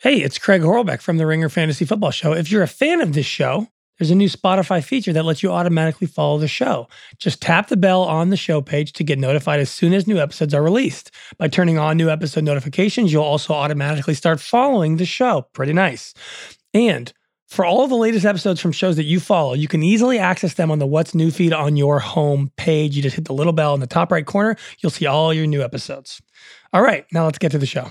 Hey, it's Craig Horlbeck from the Ringer Fantasy Football Show. If you're a fan of this show, there's a new Spotify feature that lets you automatically follow the show. Just tap the bell on the show page to get notified as soon as new episodes are released. By turning on new episode notifications, you'll also automatically start following the show. Pretty nice. And for all the latest episodes from shows that you follow, you can easily access them on the What's New feed on your home page. You just hit the little bell in the top right corner. You'll see all your new episodes. All right, now let's get to the show.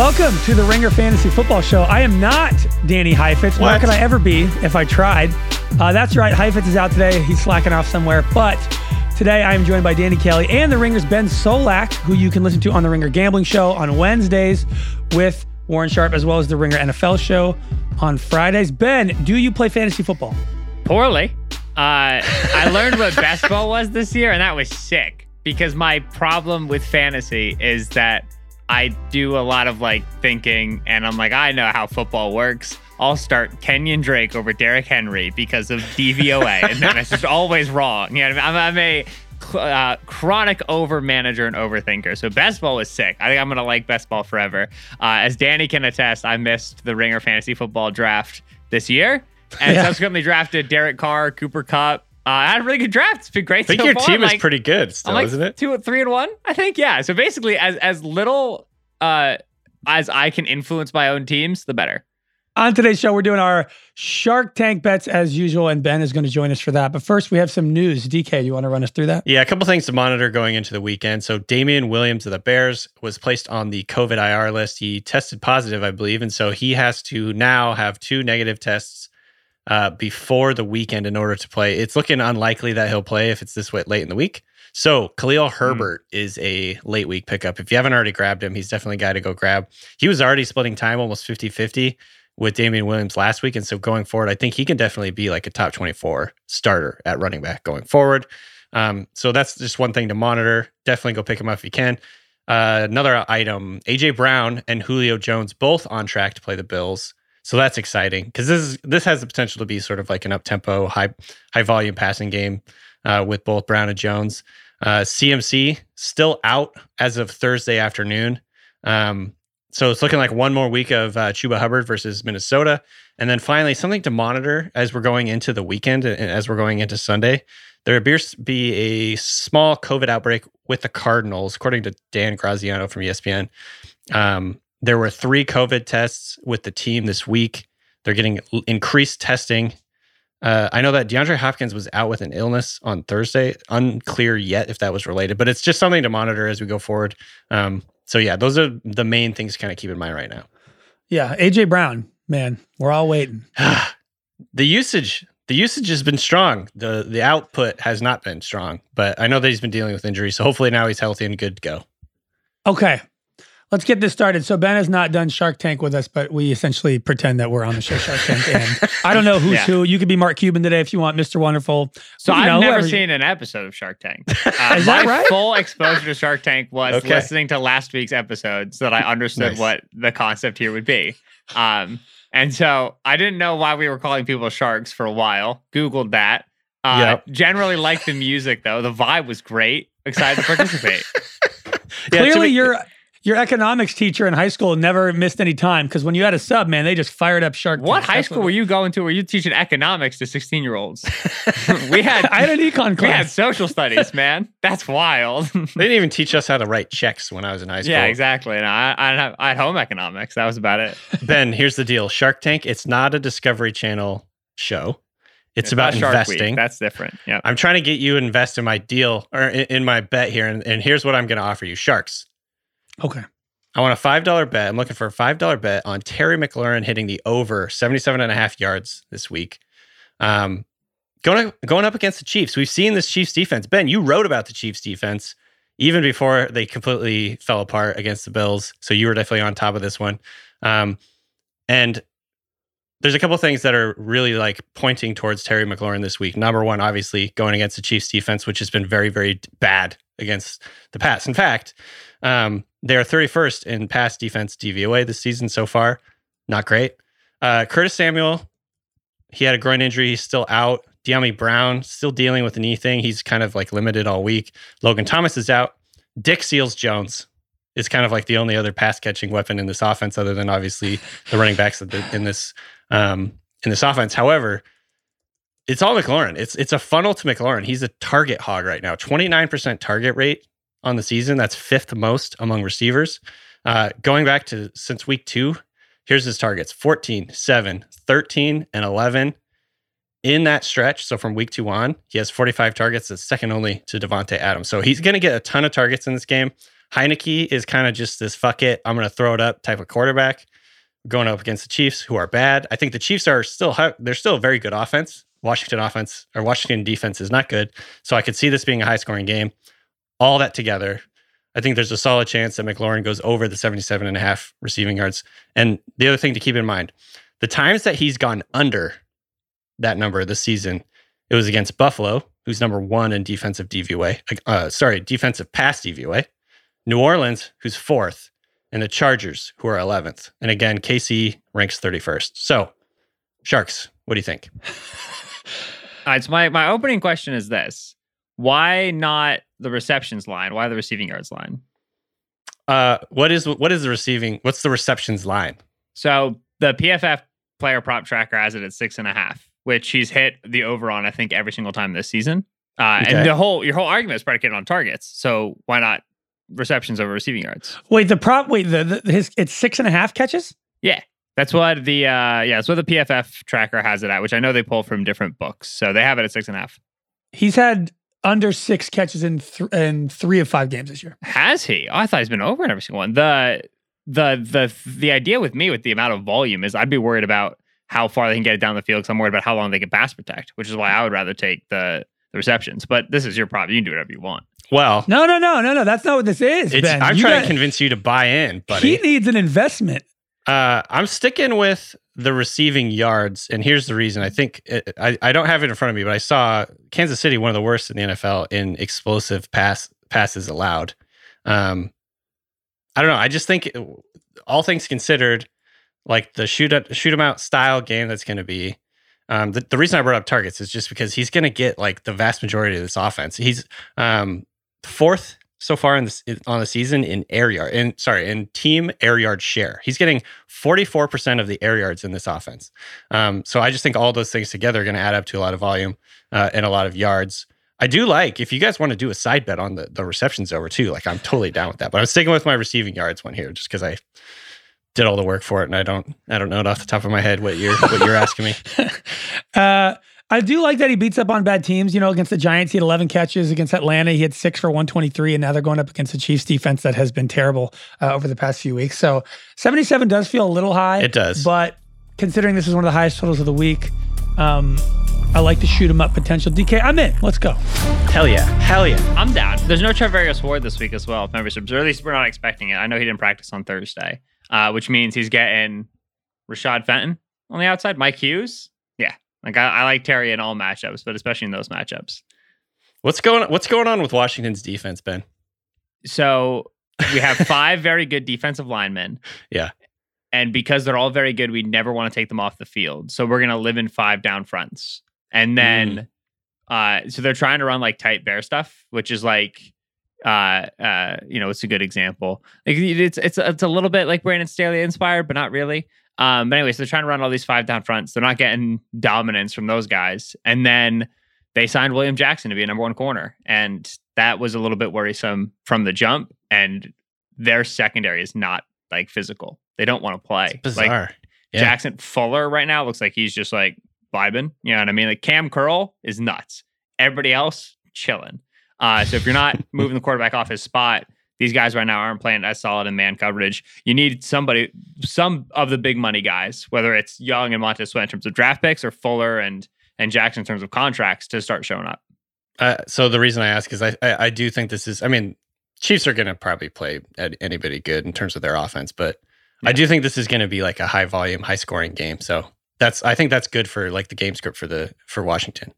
Welcome to the Ringer Fantasy Football Show. I am not Danny Heifetz. Nor What? could I ever be if I tried. Uh, that's right. Heifetz is out today. He's slacking off somewhere. But today I am joined by Danny Kelly and the Ringer's Ben Solak, who you can listen to on the Ringer Gambling Show on Wednesdays with Warren Sharp, as well as the Ringer NFL Show on Fridays. Ben, do you play fantasy football? poorly. Uh, I learned what best ball was this year, and that was sick because my problem with fantasy is that I do a lot of like thinking, and I'm like, I know how football works. I'll start Kenyan Drake over Derrick Henry because of DVOA, and then it's just always wrong. You know, what I mean? I'm, I'm a uh, chronic over manager and overthinker. So best ball was sick. I think I'm gonna like best ball forever. Uh, as Danny can attest, I missed the Ringer fantasy football draft this year, and Yeah. subsequently drafted Derek Carr, Cooper Kupp. Uh, I had a really good draft. It's been great. I think so your far. team I'm is like- pretty good still, like isn't it? two, three, and one. I think yeah. So basically, as as little uh, as I can influence my own teams, the better. On today's show, we're doing our Shark Tank bets as usual, and Ben is going to join us for that. But first, we have some news. DK, you want to run us through that? Yeah, a couple things to monitor going into the weekend. So Damien Williams of the Bears was placed on the COVID IR list. He tested positive, I believe, and so he has to now have two negative tests uh, before the weekend in order to play. It's looking unlikely that he'll play if it's this way late in the week. So Khalil Herbert is a late week pickup. If you haven't already grabbed him, he's definitely a guy to go grab. He was already splitting time almost 50-50 with Damien Williams last week. And so going forward, I think he can definitely be like a top 24 starter at running back going forward. Um, so that's just one thing to monitor. Definitely go pick him up if you can. Uh, another item: AJ Brown and Julio Jones both on track to play the Bills. So that's exciting because this is this has the potential to be sort of like an up tempo, high high volume passing game uh, with both Brown and Jones. Uh, CMC still out as of Thursday afternoon. Um, so it's looking like one more week of uh, Chuba Hubbard versus Minnesota, and then finally something to monitor as we're going into the weekend and as we're going into Sunday. There appears to be a small COVID outbreak with the Cardinals, according to Dan Graziano from ESPN. Um, there were three COVID tests with the team this week. They're getting increased testing. Uh, I know that DeAndre Hopkins was out with an illness on Thursday. Unclear yet if that was related, but it's just something to monitor as we go forward. Um, so yeah, those are the main things to kind of keep in mind right now. Yeah, AJ Brown, man, we're all waiting. the usage, the usage has been strong. the The output has not been strong, but I know that he's been dealing with injuries. So hopefully now he's healthy and good to go. Okay, let's get this started. So Ben has not done Shark Tank with us, but we essentially pretend that we're on the show Shark Tank. And I don't know who's Yeah. who. You could be Mark Cuban today if you want, Mr. Wonderful. So You I've know, never whoever- seen an episode of Shark Tank. Uh, Is that my right? full exposure to Shark Tank was Okay. listening to last week's episode so that I understood Nice. what the concept here would be. Um, and so I didn't know why we were calling people sharks for a while. Googled that. Uh, Yep. Generally liked the music though. The vibe was great. Excited to participate. Yeah, to Clearly, you're your economics teacher in high school never missed any time because when you had a sub, man, they just fired up Shark What high That's school were you going to where you teaching economics to 16 year olds? we had I had an econ class. we had class. social studies, man. That's wild. They didn't even teach us how to write checks when I was in high school. yeah, exactly. And I, I, had- I had home economics. That was about it. Ben, here's the deal. Shark Tank, it's not a Discovery Channel show. It's, about not Shark Week. investing. That's different. Yeah. I'm trying to get you invest in my deal or in, in my bet here. And, and here's what I'm going to offer you Sharks. Okay. I want a $5 bet. I'm looking for a $5 bet on Terry McLaurin hitting the over 77 and a half yards this week. Um, going, going up against the Chiefs. We've seen this Chiefs defense. Ben, you wrote about the Chiefs defense even before they completely fell apart against the Bills. So you were definitely on top of this one. Um, and there's a couple things that are really like pointing towards Terry McLaurin this week. Number one, obviously going against the Chiefs defense, which has been very, very bad against the pass. In fact, um, they are 31st in pass defense DVOA this season so far. Not great. Uh, Curtis Samuel, he had a groin injury. He's still out. Dyami Brown still dealing with the knee thing. He's kind of like limited all week. Logan Thomas is out. Dick Seals Jones is kind of like the only other pass catching weapon in this offense, other than obviously the running backs in this um, in this offense. However, it's all McLaurin. It's it's a funnel to McLaurin. He's a target hog right now. Twenty nine percent target rate on the season. That's fifth most among receivers. Uh, going back to since week two, here's his targets 14, 7, 13, and 11 in that stretch. So from week two on, he has 45 targets. That's second only to Davante Adams. So he's going to get a ton of targets in this game. Heineke is kind of just this fuck it, I'm going to throw it up type of quarterback going up against the Chiefs, who are bad. I think the Chiefs are still, they're still a very good offense. Washington offense or Washington defense is not good. So I could see this being a high scoring game. All that together, I think there's a solid chance that McLaurin goes over the 77 and a half receiving yards. And the other thing to keep in mind, the times that he's gone under that number this season, it was against Buffalo, who's number one in defensive DVOA. Uh, sorry, defensive pass DVOA. New Orleans, who's fourth, and the Chargers, who are 11th. And again, KC ranks 31st. So, Sharks, what do you think? All right. So my, my opening question is this why not the receptions line? Why the receiving yards line? Uh, what is what is the receiving? What's the receptions line? So the PFF player prop tracker has it at six and a half, which he's hit the over on, I think, every single time this season. Uh, Okay. And the whole your whole argument is predicated on targets. So why not receptions over receiving yards? Wait, the prop. Wait, the, the his it's six and a half catches. Yeah, that's what the uh yeah, that's what the PFF tracker has it at, which I know they pull from different books. So they have it at six and a half. He's had under six catches in th- in three of five games this year. Has he? Oh, I thought he's been over in every single one. The the the the idea with me with the amount of volume is I'd be worried about how far they can get it down the field because I'm worried about how long they can pass protect, which is why I would rather take the the receptions. But this is your problem. You can do whatever you want. Well, No, no, no, no, no. That's not what this is, it's, Ben. I'm You trying got- to convince you to buy in, buddy. He needs an investment. Uh, I'm sticking with the receiving yards, and here's the reason. I think it, I I don't have it in front of me, but I saw Kansas City one of the worst in the NFL in explosive pass passes allowed. Um, I don't know. I just think it- all things considered, like the shoot up, shoot 'em out style game that's going to be. Um, the, the reason I brought up targets is just because he's going to get like the vast majority of this offense. He's um, fourth so far in this on the season in air yard in sorry in team air yard share. He's getting 44% of the air yards in this offense. Um, so I just think all those things together are going to add up to a lot of volume uh, and a lot of yards. I do like if you guys want to do a side bet on the, the receptions over too, like I'm totally down with that. But I'm sticking with my receiving yards one here just because I did all the work for it and I don't I don't know it off the top of my head what you're what you're asking me. Uh, I do like that he beats up on bad teams. You know, against the Giants, he had 11 catches. Against Atlanta, he had six for 123. And now they're going up against the Chiefs defense that has been terrible uh, over the past few weeks. So 77 does feel a little high. It does. But considering this is one of the highest totals of the week, um, I like to shoot him up potential. DK, I'm in. Let's go. Hell yeah. Hell yeah. I'm down. There's no Charvarius Ward this week as well, if memory serves, or at least we're not expecting it. I know he didn't practice on Thursday, uh, which means he's getting Rashad Fenton on the outside, Mike Hughes. Like I, I like Terry in all matchups, but especially in those matchups. What's going what's going on with Washington's defense, Ben? So we have five very good defensive linemen. Yeah. And because they're all very good, we never want to take them off the field. So we're going to live in five down fronts. And then, uh, so they're trying to run like tight bear stuff, which is like uh, uh, you know, it's a good example. Like it's it's it's a little bit like Brandon Staley inspired, but not really. Um, but anyways, they're trying to run all these five down fronts. They're not getting dominance from those guys, and then they signed William Jackson to be a number one corner, and that was a little bit worrisome from the jump. And their secondary is not like physical. They don't want to play. Bizarre. Like Yeah. Jackson Fuller right now looks like he's just like vibing. You know what I mean? Like Kam Curl is nuts. Everybody else chilling. Uh, so if you're not moving the quarterback off his spot, these guys right now aren't playing as solid in man coverage. You need somebody, some of the big money guys, whether it's Young and Montez Sweat in terms of draft picks or Fuller and and Jackson in terms of contracts to start showing up. Uh, so the reason I ask is I, I I do think this is. I mean, Chiefs are going to probably play at anybody good in terms of their offense, but I do think this is going to be like a high volume, high scoring game. So that's I think that's good for like the game script for the for Washington.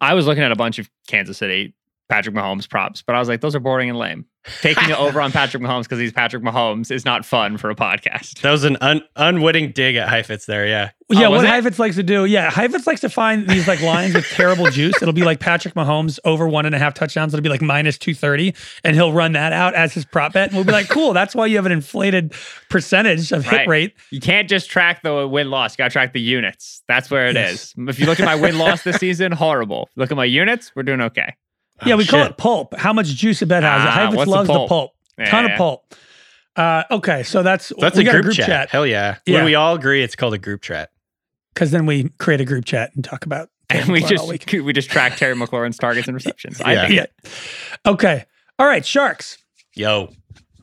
I was looking at a bunch of Kansas City Patrick Mahomes props, but I was like, those are boring and lame. Taking it over on Patrick Mahomes because he's Patrick Mahomes is not fun for a podcast. That was an un, unwitting dig at Heifetz there. Yeah, Yeah, Oh, what it? Heifetz likes to do, yeah, Heifetz likes to find these like lines with terrible juice. It'll be like Patrick Mahomes over one and a half touchdowns. It'll be like minus 230, and he'll run that out as his prop bet. And we'll be like, cool, that's why you have an inflated percentage of hit rate. You can't just track the win loss. You got to track the units. That's where it is. Yes. If you look at my win loss this season, horrible. Look at my units, we're doing okay. Yeah, Oh, we call it pulp. How much juice a bed has. Ah, what's the loves the pulp? pulp. Ton of pulp. Uh, okay, so that's That's we a group, chat. Hell yeah. Yeah. When we all agree, it's called a group chat. because then we create a group chat and talk about. And we just we just track Terry McLaurin's targets and receptions. I Yeah. think yeah. Okay. All right, sharks. Yo,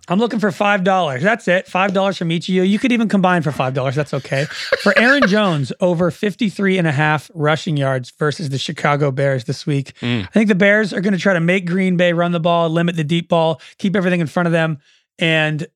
I'm looking for five dollars. That's it. Five dollars from each of you. You could even combine for five dollars. That's okay. For Aaron Jones, over 53 and a half rushing yards versus the Chicago Bears this week. Mm. I think the Bears are going to try to make Green Bay run the ball, limit the deep ball, keep everything in front of them. And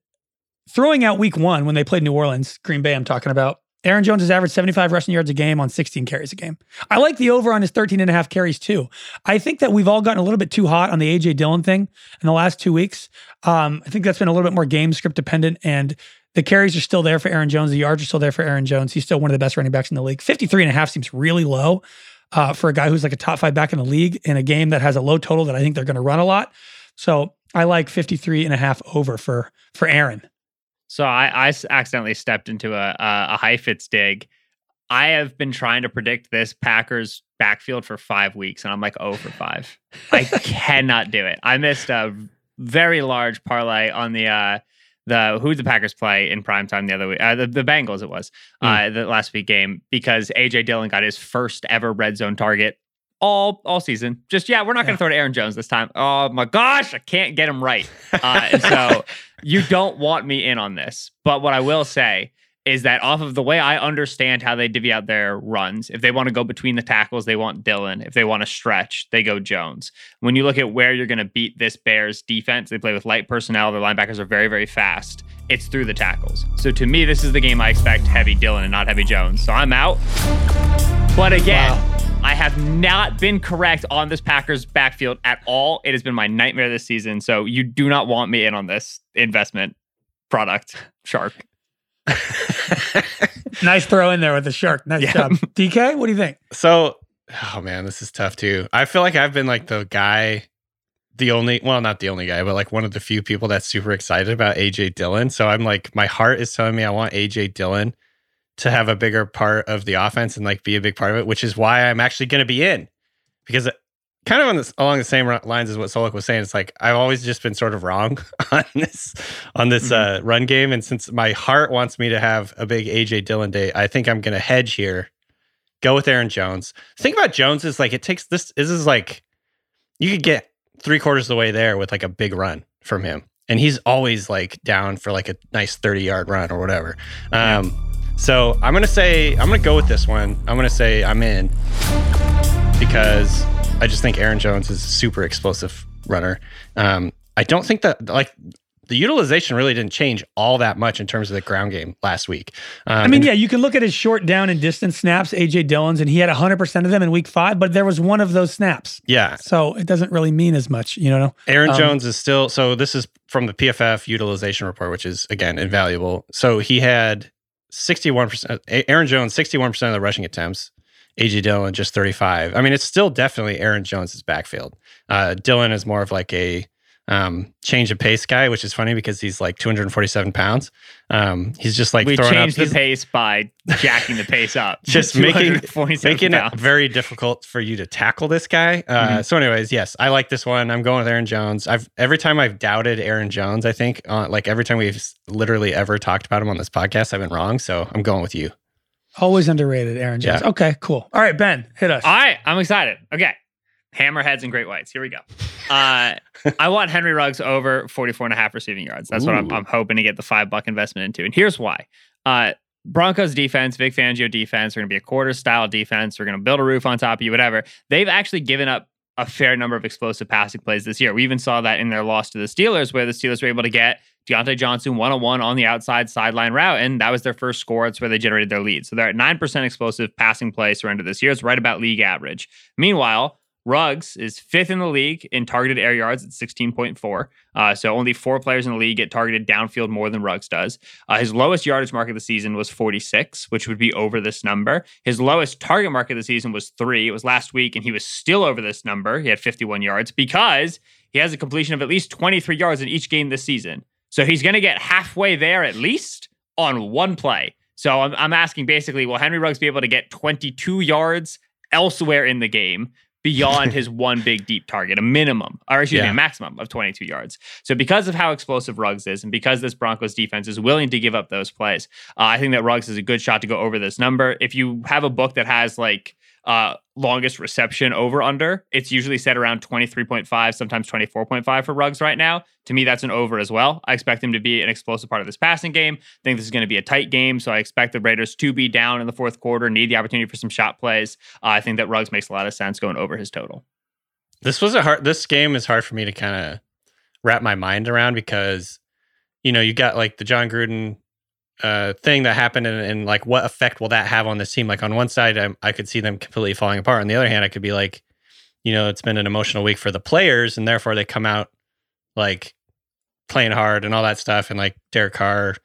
throwing out week one when they played New Orleans, Green Bay, I'm talking about. Aaron Jones has averaged 75 rushing yards a game on 16 carries a game. I like the over on his 13 and a half carries too. I think that we've all gotten a little bit too hot on the AJ Dillon thing in the last two weeks. Um, I think that's been a little bit more game script dependent, and the carries are still there for Aaron Jones. The yards are still there for Aaron Jones. He's still one of the best running backs in the league. 53 and a half seems really low uh, for a guy who's like a top five back in the league in a game that has a low total that I think they're going to run a lot. So I like 53 and a half over for for Aaron. So I accidentally stepped into a, a, a Heifetz dig. I have been trying to predict this Packers backfield for five weeks, and I'm like 0 for 5. I cannot do it. I missed a very large parlay on the uh, the who the Packers play in prime time the other week. Uh, the, the Bengals it was uh, the last week game because AJ Dillon got his first ever red zone target all all season. Just yeah, we're not going Yeah. to throw to Aaron Jones this time. Oh my gosh, I can't get him right. Uh, so you don't want me in on this. But what I will say is that off of the way I understand how they divvy out their runs, if they want to go between the tackles, they want Dillon. If they want to stretch, they go Jones. When you look at where you're going to beat this Bears defense, they play with light personnel. Their linebackers are very, very fast. It's through the tackles. So to me, this is the game I expect heavy Dillon and not heavy Jones. So I'm out. But again, I have not been correct on this Packers backfield at all. It has been my nightmare this season. So you do not want me in on this investment product, Shark. Nice throw in there with the shark. Nice Yeah. job. DK, what do you think? So, oh man, this is tough too. I feel like I've been like the guy, the only, well, not the only guy, but like one of the few people that's super excited about AJ Dillon. So I'm like, my heart is telling me I want AJ Dillon to have a bigger part of the offense and like be a big part of it, which is why I'm actually going to be in because kind of on this, along the same lines as what Solak was saying. It's like I've always just been sort of wrong on this on this uh, run game, and since my heart wants me to have a big AJ Dillon day, I think I'm going to hedge here go with Aaron Jones. Think about Jones is like it takes this. This is like you could get three quarters of the way there with like a big run from him, and he's always like down for like a nice thirty yard run or whatever. Um, so I'm gonna say I'm gonna go with this one. I'm gonna say I'm in because I just think Aaron Jones is a super explosive runner. Um, I don't think that like. The utilization really didn't change all that much in terms of the ground game last week. Um, I mean, yeah, you can look at his short down and distance snaps, AJ Dillon's, and he had 100% of them in week five, but there was one of those snaps. yeah, So it doesn't really mean as much, you know? Aaron Um, Jones is still so this is from the PFF utilization report, which is again invaluable. So he had 61%, Aaron Jones, 61% of the rushing attempts, AJ Dillon just 35. I mean, it's still definitely Aaron Jones's backfield. Uh, Dillon is more of like a um, change of pace guy, which is funny because he's like 247 pounds. Um, he's just like we throwing changed up the pace by jacking the pace up. Just making- 247 making it very difficult for you to tackle this guy. Uh, Mhm. So, anyways, yes, I like this one. I'm going with Aaron Jones. I've every time I've doubted Aaron Jones, I think uh, like every time we've literally ever talked about him on this podcast, I've been wrong. So I'm going with you. Always underrated, Aaron Jones. Yeah. Okay, cool. All right, Ben, hit us. All right, I'm excited. Okay. Hammerheads and great whites. Here we go. Uh, I want Henry Ruggs over 44 and a half receiving yards. That's what I'm, I'm hoping to get the five buck investment into. And here's why. Uh, Broncos defense, Vic Fangio defense, are going to be a quarter style defense. We're going to build a roof on top of you, whatever. They've actually given up a fair number of explosive passing plays this year. We even saw that in their loss to the Steelers, where the Steelers were able to get Diontae Johnson one on one on the outside sideline route, and that was their first score. It's where they generated their lead. So they're at 9% explosive passing play surrender this year. It's right about league average. Meanwhile, Ruggs is fifth in the league in targeted air yards at 16.4. Uh, so only four players in the league get targeted downfield more than Ruggs does. Uh, his lowest yardage mark of the season was 46, which would be over this number. His lowest target mark of the season was three. It was last week, and he was still over this number. He had 51 yards because he has a completion of at least 23 yards in each game this season. So he's going to get halfway there at least on one play. So I'm, I'm asking basically, will Henry Ruggs be able to get 22 yards elsewhere in the game beyond his one big deep target, a minimum, or excuse me, a maximum of 22 yards? So because of how explosive Ruggs is, and because this Broncos defense is willing to give up those plays, uh, I think that Ruggs is a good shot to go over this number. If you have a book that has like uh, longest reception over under, it's usually set around 23.5, sometimes 24.5 for Ruggs right now. To me, that's an over as well. I expect him to be an explosive part of this passing game. I think this is going to be a tight game, so I expect the Raiders to be down in the fourth quarter, need the opportunity for some shot plays. Uh, I think that Ruggs makes a lot of sense going over his total. This was a hard. This game is hard for me to kind of wrap my mind around because, you know, you got like the Jon Gruden uh, thing that happened, and, and like what effect will that have on this team? Like on one side, I, I could see them completely falling apart. On the other hand, I could be like, you know, it's been an emotional week for the players, and therefore they come out like playing hard and all that stuff, and like Derek Carr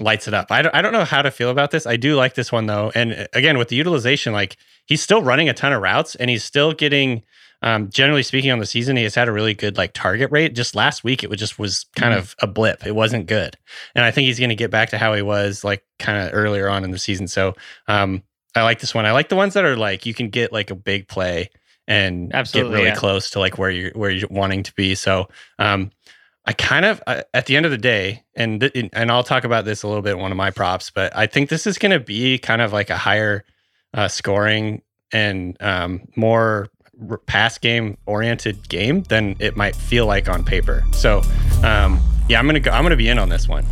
lights it up. I don't, I don't know how to feel about this. I do like this one though, and uh, again with the utilization, like he's still running a ton of routes, and he's still getting um, generally speaking, on the season, he has had a really good like target rate. Just last week, it was just was kind of a blip. It wasn't good, and I think he's going to get back to how he was like kind of earlier on in the season. So um, I like this one. I like the ones that are like you can get like a big play and Absolutely, get really yeah. close to like where you're where you're wanting to be. So um, I kind of uh, at the end of the day, and th- and I'll talk about this a little bit in one of my props, but I think this is going to be kind of like a higher uh, scoring and um, more pass game oriented game than it might feel like on paper. So um, yeah, I'm gonna go. I'm gonna be in on this one.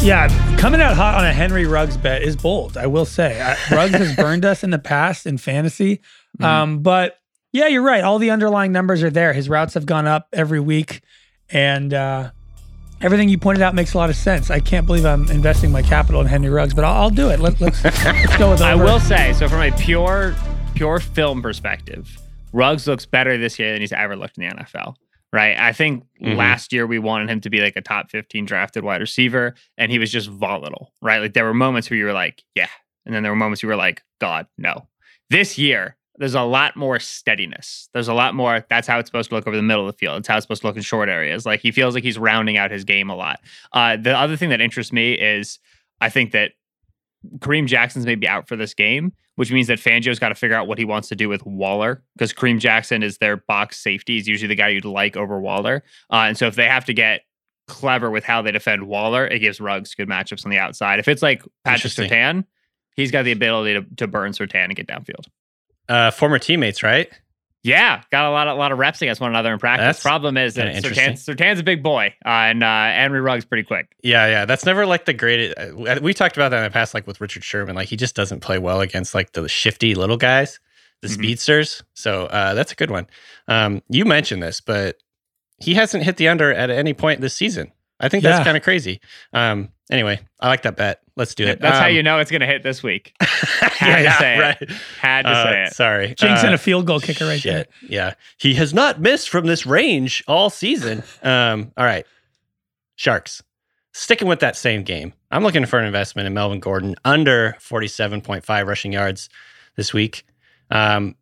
Yeah, coming out hot on a Henry Ruggs bet is bold. I will say, I, Ruggs has burned us in the past in fantasy, Mhm. um, but yeah, you're right. All the underlying numbers are there. His routes have gone up every week, and uh, everything you pointed out makes a lot of sense. I can't believe I'm investing my capital in Henry Ruggs, but I'll, I'll do it. Let, let's let's go with. I will say, so from a pure, pure film perspective, Ruggs looks better this year than he's ever looked in the NFL. Right. I think Mhm. last year we wanted him to be like a top 15 drafted wide receiver, and he was just volatile. Right. Like there were moments where you were like, yeah. And then there were moments you were like, God, no. This year, there's a lot more steadiness. There's a lot more. That's how it's supposed to look over the middle of the field. It's how it's supposed to look in short areas. Like he feels like he's rounding out his game a lot. Uh, the other thing that interests me is I think that Kareem Jackson's maybe out for this game, which means that Fangio's got to figure out what he wants to do with Waller because Kareem Jackson is their box safety. He's usually the guy you'd like over Waller. Uh, and so if they have to get clever with how they defend Waller, it gives Ruggs good matchups on the outside. If it's like Patrick. Surtain, he's got the ability to, to burn Surtain and get downfield. Uh, former teammates, right? Yeah, got a lot of lot of reps against one another in practice. That's Problem is that kinda Surtain, interesting. Surtain's a big boy, uh, and uh, Henry Ruggs pretty quick. Yeah, yeah. That's never like the greatest. uh, We talked about that in the past, like with Richard Sherman. Like he just doesn't play well against like the shifty little guys, the Mhm. speedsters. So uh, that's a good one. Um, you mentioned this, but he hasn't hit the under at any point this season. I think that's Yeah. kind of crazy. Um, anyway, I like that bet. Let's do it. That's how Um, you know it's going to hit this week. yeah, to say it. Had to Uh, say it. Sorry, Jinx Uh, and a field goal kicker right Shit. Yeah. He has not missed from this range all season. Um, all right. Sharks. Sticking with that same game. I'm looking for an investment in Melvin Gordon under 47.5 rushing yards this week. Um,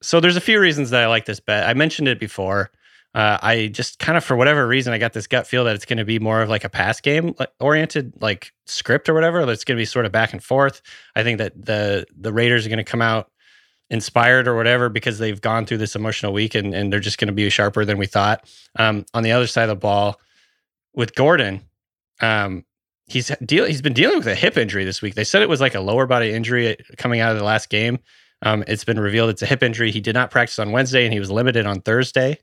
so there's a few reasons that I like this bet. I mentioned it before. Uh, I just kind of, for whatever reason, I got this gut feel that it's going to be more of like a pass game oriented, like script or whatever. That's going to be sort of back and forth. I think that the the Raiders are going to come out inspired or whatever because they've gone through this emotional week and, and they're just going to be sharper than we thought. Um, on the other side of the ball, with Gordon, um, he's deal he's been dealing with a hip injury this week. They said it was like a lower body injury coming out of the last game. Um, it's been revealed it's a hip injury. He did not practice on Wednesday and he was limited on Thursday.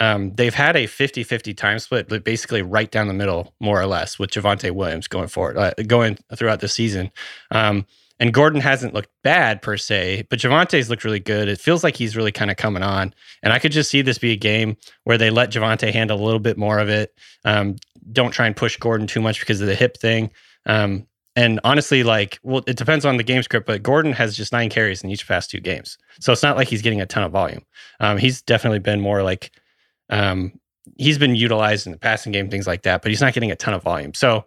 Um, they've had a 50-50 time split, but basically right down the middle, more or less, with Javonte Williams going forward, uh, going throughout the season. Um, and Gordon hasn't looked bad per se, but Javonte's looked really good. It feels like he's really kind of coming on. And I could just see this be a game where they let Javonte handle a little bit more of it. Um, don't try and push Gordon too much because of the hip thing. Um, and honestly, like, well, it depends on the game script, but Gordon has just nine carries in each past two games. So it's not like he's getting a ton of volume. Um, he's definitely been more like, um, he's been utilized in the passing game, things like that, but he's not getting a ton of volume. So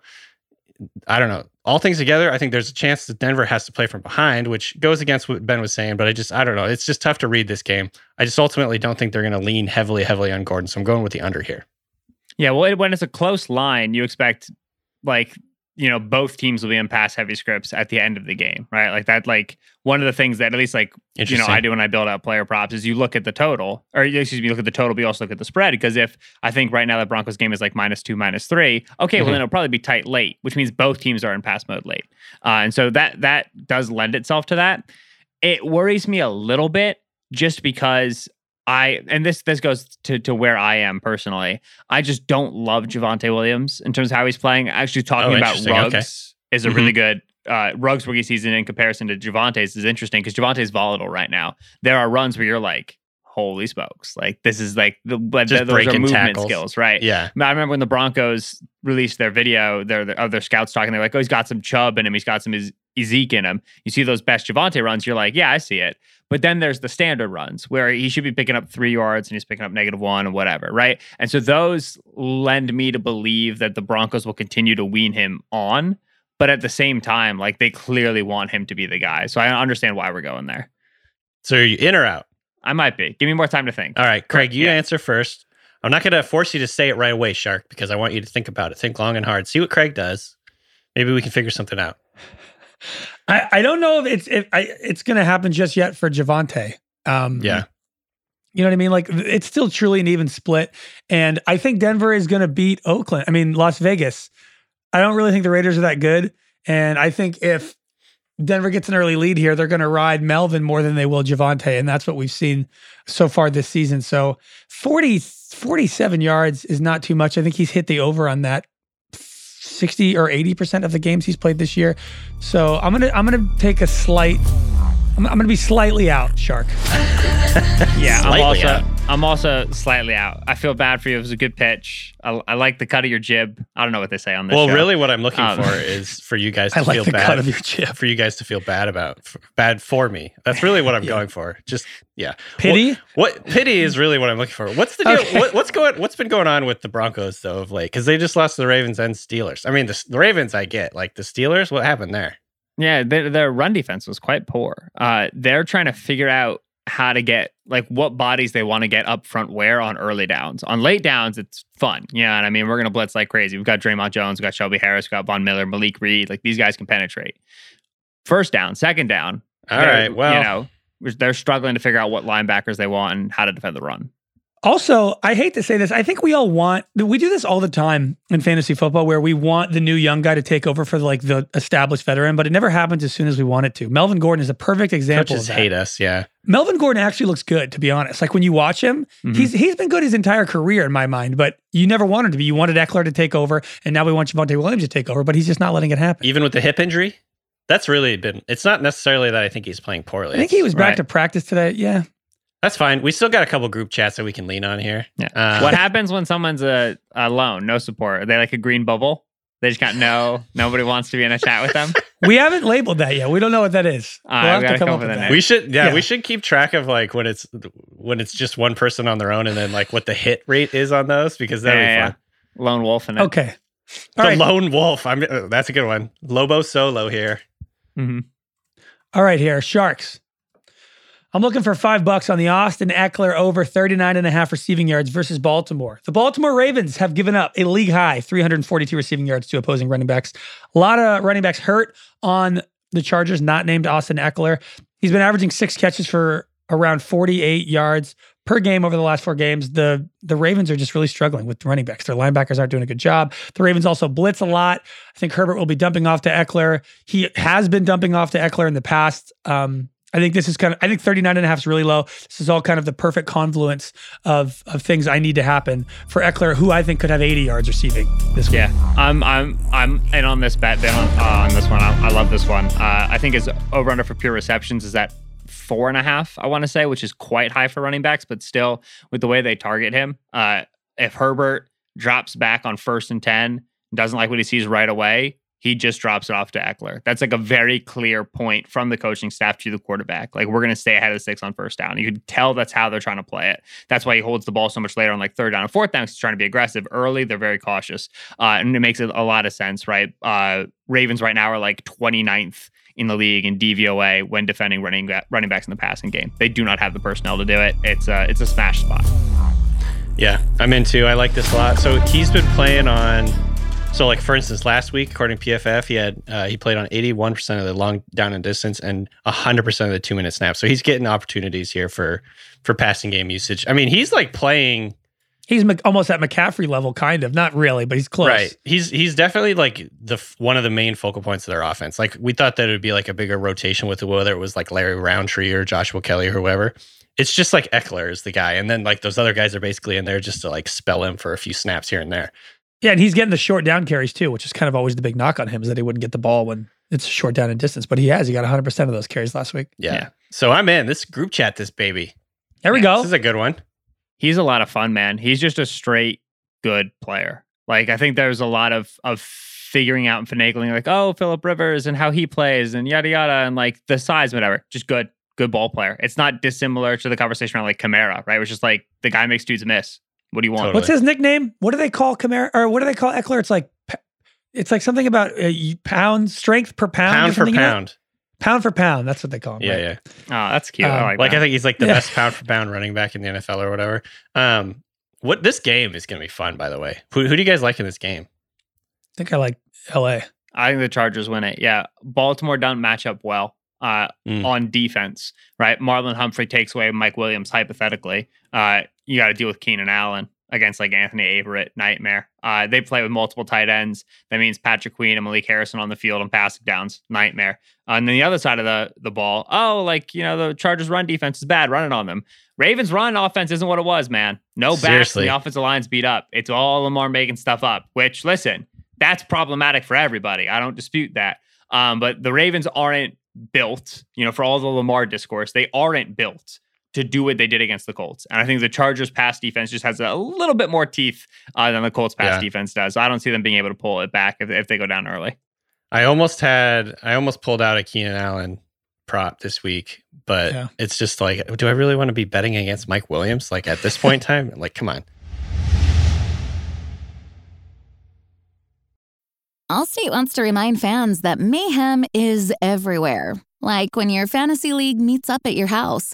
I don't know. All things together, I think there's a chance that Denver has to play from behind, which goes against what Ben was saying. But I just, I don't know. It's just tough to read this game. I just ultimately don't think they're going to lean heavily, heavily on Gordon. So I'm going with the under here. Yeah, well, when it's a close line, you expect like you know both teams will be in pass heavy scripts at the end of the game right? Like that like one of the things that at least like you know i do when i build out player props is you look at the total or excuse me look at the total but you also look at the spread because if i think right now the broncos game is like minus two minus three okay mm-hmm. well then it'll probably be tight late which means both teams are in pass mode late. Uh, and so that that does lend itself to that. It worries me a little bit just because I and this this goes to to where I am personally. I just don't love Javonte Williams in terms of how he's playing. Actually, talking oh, about Ruggs okay. is a mm-hmm. really good uh, Ruggs rookie season in comparison to Javonte's is interesting because Javonte's volatile right now. There are runs where you're like, holy smokes, like this is like the just those are movement tackles. skills, right? Yeah. I remember when the Broncos released their video, their of their scouts talking, they're like, oh, he's got some chub in him, he's got some Zeke in him. You see those best Javonte runs, you're like, yeah, I see it. But then there's the standard runs where he should be picking up three yards and he's picking up negative one or whatever, right? And so those lend me to believe that the Broncos will continue to wean him on. But at the same time, like they clearly want him to be the guy. So I understand why we're going there. So are you in or out? I might be. Give me more time to think. All right, Craig, you yeah. answer first. I'm not going to force you to say it right away, Shark, because I want you to think about it. Think long and hard. See what Craig does. Maybe we can figure something out. I, I don't know if it's if I, it's going to happen just yet for Javonte. Um, yeah. You know what I mean? Like it's still truly an even split. And I think Denver is going to beat Oakland. I mean, Las Vegas. I don't really think the Raiders are that good. And I think if Denver gets an early lead here, they're going to ride Melvin more than they will Javonte. And that's what we've seen so far this season. So 40, 47 yards is not too much. I think he's hit the over on that 60 or 80% of the games he's played this year. So I'm going to I'm going to take a slight I'm, I'm going to be slightly out, Shark. yeah, I'm also out. I'm also slightly out. I feel bad for you. It was a good pitch. I, I like the cut of your jib. I don't know what they say on this. Well, show. really, what I'm looking um, for is for you guys to like feel bad. of your jib. For you guys to feel bad about bad for me. That's really what I'm yeah. going for. Just yeah, pity. What, what, pity is really what I'm looking for. What's the deal? Okay. What, what's going? What's been going on with the Broncos though of late? Because they just lost to the Ravens and Steelers. I mean, the, the Ravens I get. Like the Steelers, what happened there? Yeah, their, their run defense was quite poor. Uh, they're trying to figure out how to get like what bodies they want to get up front where on early downs. On late downs, it's fun. Yeah, and I mean we're gonna blitz like crazy. We've got Dre'Mont Jones, we've got Shelby Harris, we've got Von Miller, Malik Reed. Like these guys can penetrate. First down, second down. All right. Well, you know, they're struggling to figure out what linebackers they want and how to defend the run. Also, I hate to say this. I think we all want we do this all the time in fantasy football where we want the new young guy to take over for like the established veteran, but it never happens as soon as we want it to. Melvin Gordon is a perfect example Coaches hate us, yeah. Melvin Gordon actually looks good, to be honest. Like when you watch him, mm-hmm. he's he's been good his entire career in my mind, but you never wanted to be. You wanted Ekeler to take over, and now we want Javonte Williams to take over, but he's just not letting it happen. Even with the hip injury? That's really been it's not necessarily that I think he's playing poorly. I think he was back right. to practice today. Yeah. That's fine. We still got a couple group chats that we can lean on here. Yeah. Uh, what happens when someone's a, alone, no support? Are they like a green bubble? They just got no. Nobody wants to be in a chat with them. we haven't labeled that yet. We don't know what that is. Uh, we'll have to come up with that. We should, yeah, yeah, we should keep track of like when it's when it's just one person on their own, and then like what the hit rate is on those because that'd yeah, be fun. Yeah. Lone wolf in it. Okay. All the right. lone wolf. I'm. Uh, that's a good one. Lobo solo here. Mm-hmm. All right, here sharks. I'm looking for five bucks on the Austin Ekeler over 39 and a half receiving yards versus Baltimore. The Baltimore Ravens have given up a league high 342 receiving yards to opposing running backs. A lot of running backs hurt on the Chargers, not named Austin Ekeler. He's been averaging six catches for around 48 yards per game over the last four games. The the Ravens are just really struggling with running backs. Their linebackers aren't doing a good job. The Ravens also blitz a lot. I think Herbert will be dumping off to Ekeler. He has been dumping off to Ekeler in the past. Um, I think this is kind of, I think 39 and a half is really low. This is all kind of the perfect confluence of, of things I need to happen for Ekeler, who I think could have 80 yards receiving this week. Yeah, I'm I'm I'm in on this bet. Ben on, uh, on this one. I, I love this one. Uh, I think his over under for pure receptions is at four and a half. I want to say, which is quite high for running backs, but still with the way they target him, uh, if Herbert drops back on first and ten, doesn't like what he sees right away, he just drops it off to Ekeler. That's like a very clear point from the coaching staff to the quarterback. Like we're going to stay ahead of the six on first down. You could tell that's how they're trying to play it. That's why he holds the ball so much later on like third down and fourth down. He's trying to be aggressive early. They're very cautious, uh, and it makes a lot of sense, right? Uh, Ravens right now are like 29th in the league in DVOA when defending running running backs in the passing game. They do not have the personnel to do it. It's a it's a smash spot. Yeah, I'm into. I like this a lot. So he's been playing on so, like for instance, last week, according to PFF, he had uh, he played on 81 percent of the long down and distance and 100 percent of the two minute snaps. So he's getting opportunities here for for passing game usage. I mean, he's like playing. He's almost at McCaffrey level, kind of. Not really, but he's close. Right. He's he's definitely like the one of the main focal points of their offense. Like we thought that it would be like a bigger rotation with whether it was like Larry Rountree or Joshua Kelley or whoever. It's just like Ekeler is the guy, and then like those other guys are basically in there just to like spell him for a few snaps here and there. Yeah, and he's getting the short down carries too, which is kind of always the big knock on him is that he wouldn't get the ball when it's short down in distance. But he has. He got 100% of those carries last week. Yeah. yeah. So I'm in this group chat, this baby. There we go. This is a good one. He's a lot of fun, man. He's just a straight good player. Like, I think there's a lot of, of figuring out and finagling, like, oh, Philip Rivers and how he plays and yada, yada, and like the size, whatever. Just good, good ball player. It's not dissimilar to the conversation around like Kamara, right? Which is like the guy makes dudes miss. What do you want? Totally. What's his nickname? What do they call Kamara or what do they call Ekeler? It's like it's like something about uh, pound strength per pound. Pound for pound. Pound for pound. That's what they call him. Yeah, right? yeah. Oh, that's cute. Um, I like, like I think he's like the yeah. best pound for pound running back in the NFL or whatever. Um, what this game is going to be fun, by the way. Who, who do you guys like in this game? I think I like L.A. I think the Chargers win it. Yeah, Baltimore don't match up well uh, mm. on defense, right? Marlon Humphrey takes away Mike Williams hypothetically. Uh, you got to deal with Keenan Allen against like Anthony Averett, nightmare. Uh, they play with multiple tight ends. That means Patrick Queen and Malik Harrison on the field on passing downs, nightmare. Uh, and then the other side of the the ball, oh, like you know the Chargers' run defense is bad, running on them. Ravens' run offense isn't what it was, man. No backs, the offensive line's beat up. It's all Lamar making stuff up. Which, listen, that's problematic for everybody. I don't dispute that. Um, but the Ravens aren't built, you know, for all the Lamar discourse, they aren't built to do what they did against the Colts. And I think the Chargers pass defense just has a little bit more teeth uh, than the Colts pass yeah. defense does. So I don't see them being able to pull it back if, if they go down early. I almost had, I almost pulled out a Keenan Allen prop this week, but yeah. it's just like, do I really want to be betting against Mike Williams? Like at this point in time, like, come on. Allstate wants to remind fans that mayhem is everywhere. Like when your fantasy league meets up at your house.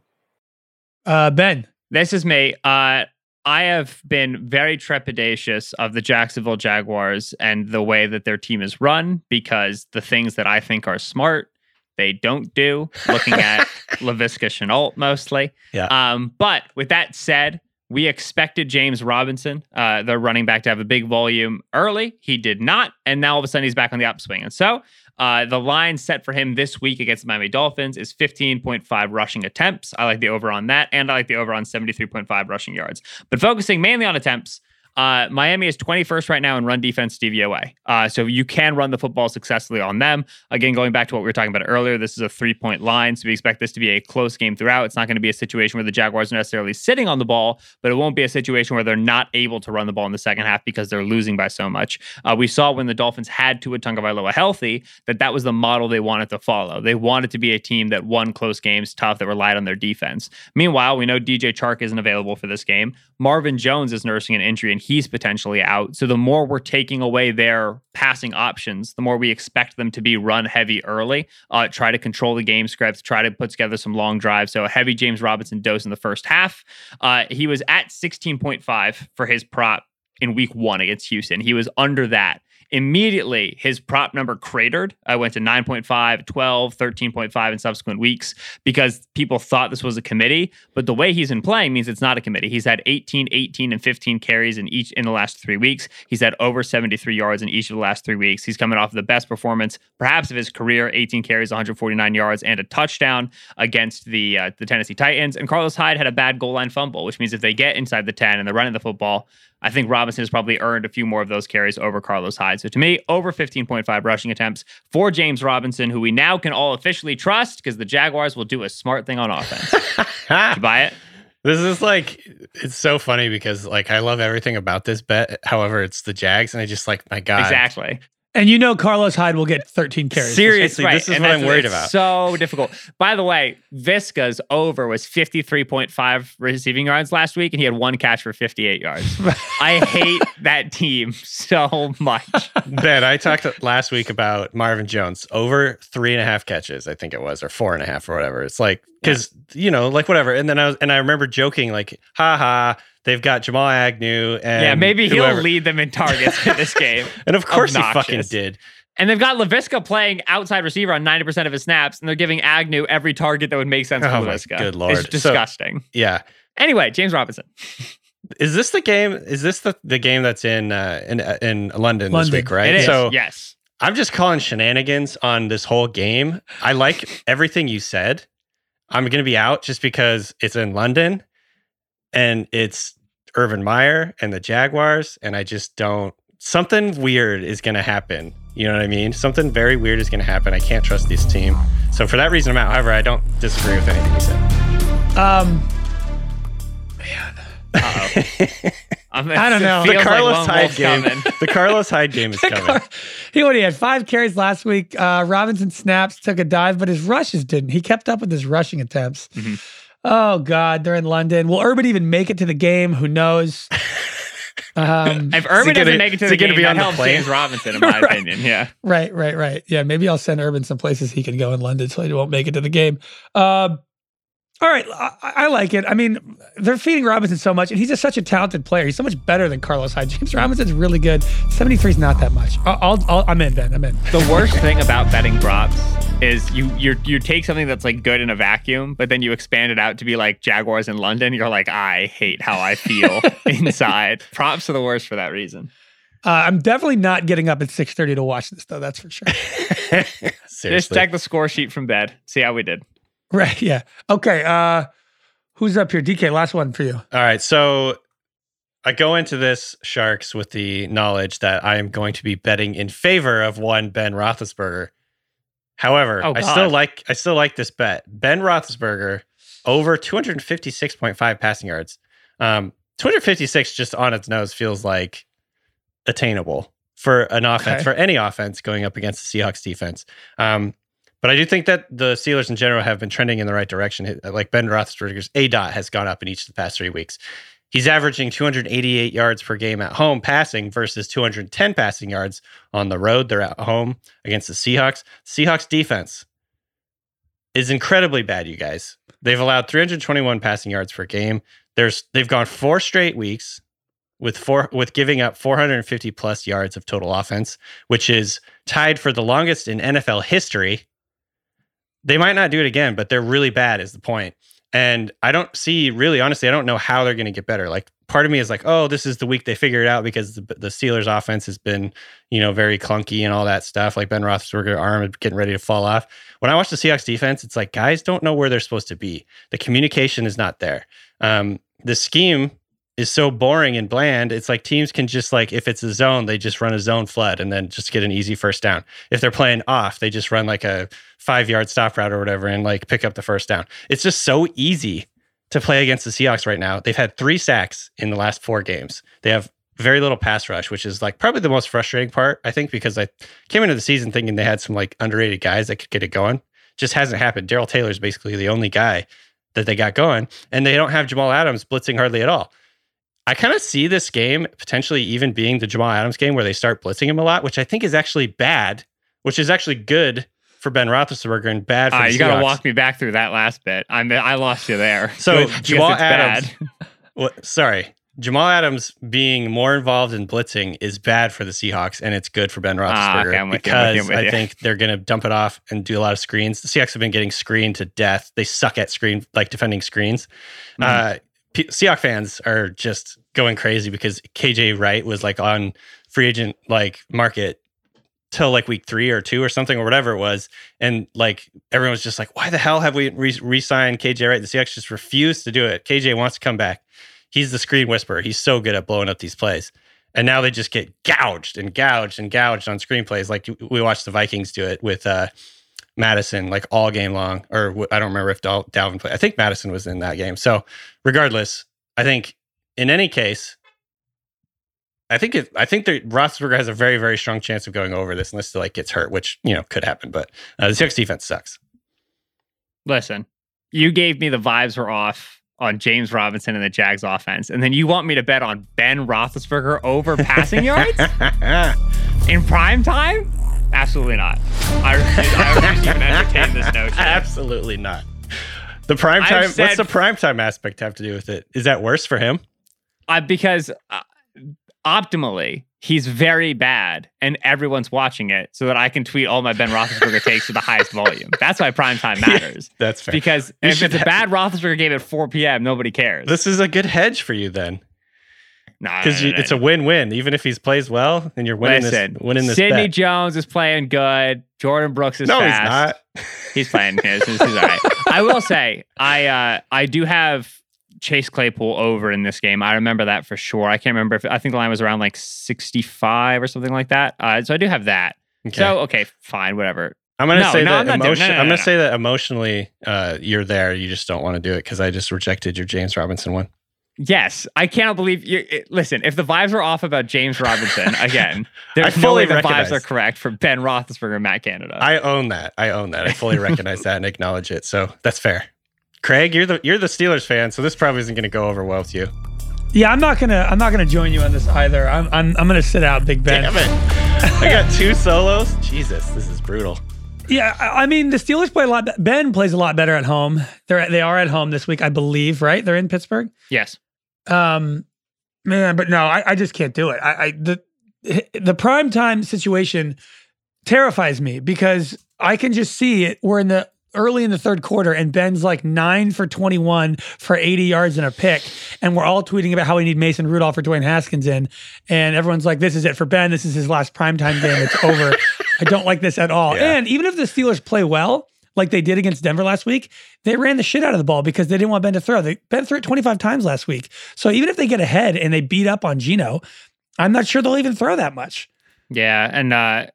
Uh, ben, this is me. Uh, I have been very trepidatious of the Jacksonville Jaguars and the way that their team is run because the things that I think are smart, they don't do. Looking at Laviska Shenault mostly. Yeah. Um, but with that said, We expected James Robinson, uh, the running back, to have a big volume early. He did not. And now all of a sudden he's back on the upswing. And so uh, the line set for him this week against the Miami Dolphins is 15.5 rushing attempts. I like the over on that. And I like the over on 73.5 rushing yards. But focusing mainly on attempts, uh, Miami is 21st right now in run defense DVOA. Uh, so you can run the football successfully on them. Again, going back to what we were talking about earlier, this is a three point line. So we expect this to be a close game throughout. It's not going to be a situation where the Jaguars are necessarily sitting on the ball, but it won't be a situation where they're not able to run the ball in the second half because they're losing by so much. Uh, we saw when the Dolphins had Tua Tagovailoa healthy that that was the model they wanted to follow. They wanted to be a team that won close games tough, that relied on their defense. Meanwhile, we know DJ Chark isn't available for this game. Marvin Jones is nursing an injury and he's potentially out. So the more we're taking away their passing options, the more we expect them to be run heavy early, uh, try to control the game script, try to put together some long drives. So a heavy James Robinson dose in the first half. Uh, he was at 16.5 for his prop in week one against Houston. He was under that immediately his prop number cratered. I went to 9.5, 12, 13.5 in subsequent weeks because people thought this was a committee. But the way he's been playing means it's not a committee. He's had 18, 18, and 15 carries in each in the last three weeks. He's had over 73 yards in each of the last three weeks. He's coming off the best performance, perhaps of his career: 18 carries, 149 yards, and a touchdown against the uh, the Tennessee Titans. And Carlos Hyde had a bad goal line fumble, which means if they get inside the 10 and they're running the football, I think Robinson has probably earned a few more of those carries over Carlos Hyde. So to me, over 15.5 rushing attempts for James Robinson, who we now can all officially trust because the Jaguars will do a smart thing on offense. You buy it? This is like it's so funny because like I love everything about this bet. However, it's the Jags, and I just like my God. Exactly. And you know Carlos Hyde will get 13 carries. Seriously, Right, this is and what I'm worried about. So difficult. By the way, Visca's over was 53.5 receiving yards last week, and he had one catch for 58 yards. I hate that team so much. ben, I talked last week about Marvin Jones over three and a half catches, I think it was, or four and a half, or whatever. It's like because you know, like whatever. And then I was, and I remember joking, like, ha ha, they've got Jamal Agnew, and yeah, maybe he'll lead them in targets in this game. And of course, he fucking did. And they've got Laviska playing outside receiver on 90% of his snaps, and they're giving Agnew every target that would make sense for Oh my Laviska. good lord. It's So- disgusting. Yeah. anyway, James Robinson. Is this the game? Is this the, the game that's in uh, in uh, in London, this week? Right. It is. So yes. I'm just calling shenanigans on this whole game. I like everything you said. I'm going to be out just because it's in London and it's Urban Meyer and the Jaguars. And I just don't, something weird is going to happen. You know what I mean? Something very weird is going to happen. I can't trust this team. So for that reason, I'm out. However, I don't disagree with anything you said. Um, I'm, I don't know. The Carlos like Hyde game. coming. The Carlos Hyde game is coming. he only had five carries last week. Uh, Robinson snaps, took a dive, but his rushes didn't. He kept up with his rushing attempts. Mhm. Oh God, they're in London. Will Urban even make it to the game? Who knows? Um, If Urban gonna- doesn't make it to the gonna game, be that on the helps plane? James Robinson, in my Right. opinion. Yeah. right, right, right. Yeah, maybe I'll send Urban some places he can go in London so he won't make it to the game. Um, all right, I, I like it. I mean, they're feeding Robinson so much, and he's just such a talented player. He's so much better than Carlos Hyde. James Robinson's really good. 73 is not that much. I'll, I'll, I'll, I'm in, Ben. I'm in. The worst thing about betting props is you you you take something that's like good in a vacuum, but then you expand it out to be like Jaguars in London. You're like, I hate how I feel inside. Props are the worst for that reason. Uh, I'm definitely not getting up at 6:30 to watch this, though. That's for sure. Just check the score sheet from bed. See how we did. Right? Yeah. Okay. Uh, who's up here? DK. Last one for you. All right. So I go into this Sharks with the knowledge that I am going to be betting in favor of one Ben Roethlisberger. However, Oh, I still like I still like this bet. Ben Roethlisberger over 256.5 passing yards. Um, 256 just on its nose feels like attainable for an offense Okay. for any offense going up against the Seahawks defense. Um, but I do think that the Steelers in general have been trending in the right direction. Like Ben Roethlisberger's A dot has gone up in each of the past three weeks. He's averaging 288 yards per game at home passing versus 210 passing yards on the road. They're at home against the Seahawks. Seahawks defense is incredibly bad, you guys. They've allowed 321 passing yards per game. There's they've gone four straight weeks with four with giving up 450 plus yards of total offense, which is tied for the longest in NFL history. They might not do it again, but they're really bad is the point. And I don't see really, honestly, I don't know how they're going to get better. Like part of me is like, oh, this is the week they figure it out because the, the Steelers offense has been, you know, very clunky and all that stuff. Like Ben Roethlisberger arm getting ready to fall off. When I watch the Seahawks defense, it's like guys don't know where they're supposed to be. The communication is not there. Um, the scheme is so boring and bland. It's like teams can just like if it's a zone, they just run a zone flood and then just get an easy first down. If they're playing off, they just run like a five yard stop route or whatever and like pick up the first down. It's just so easy to play against the Seahawks right now. They've had three sacks in the last four games. They have very little pass rush, which is like probably the most frustrating part, I think, because I came into the season thinking they had some like underrated guys that could get it going. Just hasn't happened. Darrell Taylor's basically the only guy that they got going, and they don't have Jamal Adams blitzing hardly at all. I kind of see this game potentially even being the Jamal Adams game where they start blitzing him a lot, which I think is actually bad, which is actually good for Ben Roethlisberger and bad for the you got to walk me back through that last bit. I'm I lost you there. So, Jamal Adams-. Well, sorry. Jamal Adams being more involved in blitzing is bad for the Seahawks, and it's good for Ben Roethlisberger Ah, okay, I'm with you, I'm with because you, I'm with I think they're going to dump it off and do a lot of screens. The Seahawks have been getting screened to death. They suck at screen, like defending screens. Mhm. Uh, P- Seahawks fans are just going crazy because KJ Wright was like on free agent like market till like week three or two or something or whatever it was, and like everyone was just like, "Why the hell have we re- re-signed KJ Wright?" The Seahawks just refused to do it. KJ wants to come back. He's the screen whisperer. He's so good at blowing up these plays. And now they just get gouged and gouged and gouged on screenplays. Like we watched the Vikings do it with uh, Mattison, like all game long. Or I don't remember if Dal- Dalvin played. I think Mattison was in that game. So regardless, I think in any case, I think it, I think that Roethlisberger has a very very strong chance of going over this unless he like gets hurt, which you know could happen. But uh, the Seahawks defense sucks. Listen, you gave me the vibes were off on James Robinson and the Jags offense, and then you want me to bet on Ben Roethlisberger over passing yards in prime time? Absolutely not. I refuse, I refuse even entertain this notion. Absolutely not. The prime time. said- what's the prime time aspect have to do with it? Is that worse for him? Uh, because uh, optimally, he's very bad, and everyone's watching it, so that I can tweet all my Ben Roethlisberger takes to the highest volume. That's why prime time matters. That's fair. Because You if it's a bad Roethlisberger game at 4 p.m., nobody cares. this is a good hedge for you then, because nah, nah, it's nah. a win-win. Even if he plays well, and you're winning Listen, this, winning this Sidney bet. Jones is playing good. Jordyn Brooks is no, fast. he's not. He's playing. He's, he's all right. I will say, I uh, I do have Chase Claypool over in this game. I remember that for sure. I can't remember if I think the line was around like 65 or something like that. Uh, so I do have that. Okay. So okay, fine, whatever. I'm gonna no, say no, that I'm emotion. no, I'm gonna say that emotionally, uh, you're there. You just don't want to do it because I just rejected your James Robinson one. Yes, I cannot believe you. it- Listen, if the vibes are off about James Robinson again, there's no fully way the vibes are correct for Ben Roethlisberger and Matt Canada. I own that. I own that. I fully recognize that and acknowledge it. So that's fair. Craig, you're the you're the Steelers fan, so this probably isn't going to go over well with you. Yeah, I'm not gonna I'm not gonna join you on this either. I'm I'm, I'm gonna sit out, Big Ben. Damn it! I got two solos. Jesus, this is brutal. Yeah, I I mean the Steelers play a lot. be- Ben plays a lot better at home. They're they are at home this week, I believe. Right? They're in Pittsburgh. yes. Um, man, but no, I, I just can't do it. I, I the the prime time situation terrifies me because I can just see it. We're in the early in the third quarter, and Ben's like nine for twenty one for eighty yards and a pick, and we're all tweeting about how we need Mason Rudolph or Dwayne Haskins in, and everyone's like, "This is it for Ben. This is his last primetime game. It's over." I don't like this at all. Yeah. And even if the Steelers play well. Like they did against Denver last week, they ran the shit out of the ball because they didn't want Ben to throw. They Ben threw it 25 times last week. So even if they get ahead and they beat up on Gino, I'm not sure they'll even throw that much. Yeah, and uh,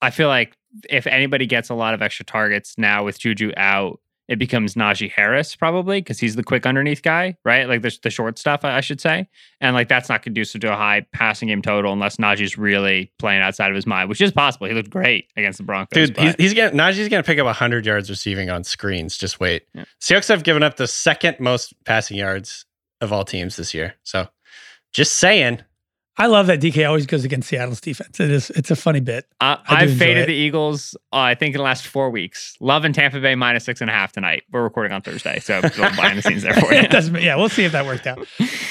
I feel like if anybody gets a lot of extra targets now with Juju out, it becomes Najee Harris probably because he's the quick underneath guy, right? Like the, the short stuff, I should say. And like that's not conducive to a high passing game total unless Najee's really playing outside of his mind, which is possible. He looked great against the Broncos. Dude, he's, he's gonna Najee's gonna pick up hundred yards receiving on screens. Just wait. Yeah. Seahawks have given up the second most passing yards of all teams this year. So, just saying. I love that DK always goes against Seattle's defense. It is it's a funny bit. I, I do I've faded it. the Eagles, uh, I think, in the last four weeks. Love in Tampa Bay minus six and a half tonight. We're recording on Thursday, so a little behind the scenes there for you. it doesn't yeah, we'll see if that worked out.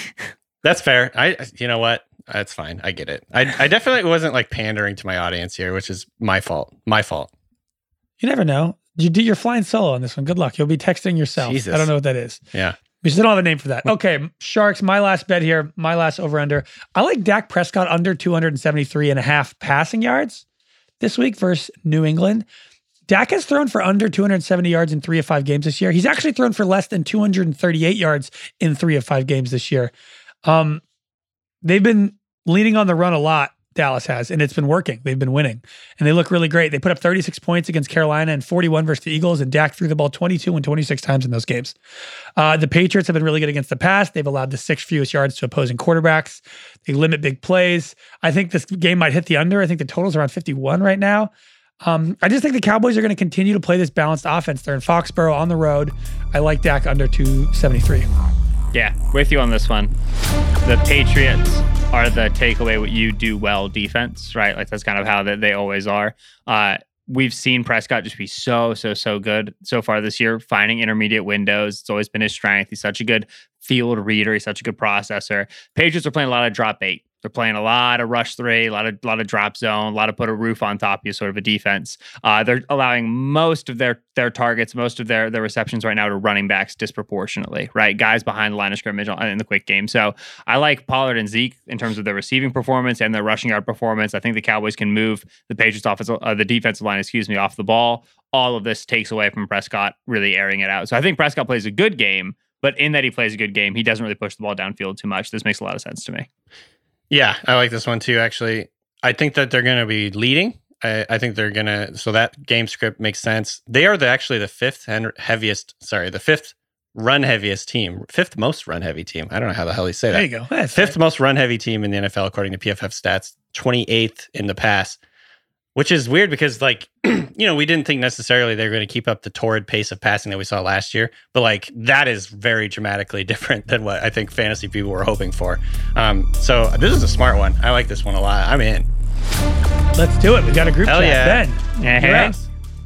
That's fair. I, you know what? That's fine. I get it. I, I definitely wasn't like pandering to my audience here, which is my fault. My fault. You never know. You do, you're flying solo on this one. Good luck. You'll be texting yourself. Jesus. I don't know what that is. Yeah. We still don't have a name for that. Okay, Sharks, my last bet here, my last over under. I like Dak Prescott under 273 and a half passing yards this week versus New England. Dak has thrown for under 270 yards in three of five games this year. He's actually thrown for less than 238 yards in three of five games this year. Um, they've been leaning on the run a lot. Dallas has, and it's been working. They've been winning, and they look really great. They put up 36 points against Carolina and 41 versus the Eagles, and Dak threw the ball 22 and 26 times in those games. Uh, the Patriots have been really good against the pass. They've allowed the sixth fewest yards to opposing quarterbacks. They limit big plays. I think this game might hit the under. I think the total's around 51 right now. Um, I just think the Cowboys are going to continue to play this balanced offense. They're in Foxborough on the road. I like Dak under 273. Yeah, with you on this one. The Patriots are the takeaway what you do well defense, right? Like that's kind of how they, they always are. Uh, we've seen Prescott just be so, so, so good so far this year, finding intermediate windows. It's always been his strength. He's such a good field reader. He's such a good processor. Patriots are playing a lot of drop eight. They're playing a lot of rush three, a lot of lot of drop zone, a lot of put a roof on top of you, sort of a defense. Uh, they're allowing most of their their targets, most of their their receptions right now to running backs disproportionately, right? Guys behind the line of scrimmage in the quick game. So I like Pollard and Zeke in terms of their receiving performance and their rushing yard performance. I think the Cowboys can move the Patriots offense, uh, the defensive line, excuse me, off the ball. All of this takes away from Prescott really airing it out. So I think Prescott plays a good game, but in that he plays a good game, he doesn't really push the ball downfield too much. This makes a lot of sense to me. Yeah, I like this one too. Actually, I think that they're going to be leading. I, I, think they're going to. So that game script makes sense. They are the actually the fifth heaviest. Sorry, the fifth run heaviest team, fifth most run heavy team. I don't know how the hell you say that. There you go. That's fifth right. most run heavy team in the NFL according to PFF stats. Twenty eighth in the pass which is weird because like you know we didn't think necessarily they're going to keep up the torrid pace of passing that we saw last year but like that is very dramatically different than what i think fantasy people were hoping for. Um, so this is a smart one. I like this one a lot. I'm in. Let's do it. We got a group Hell chat. yeah. ben yeah.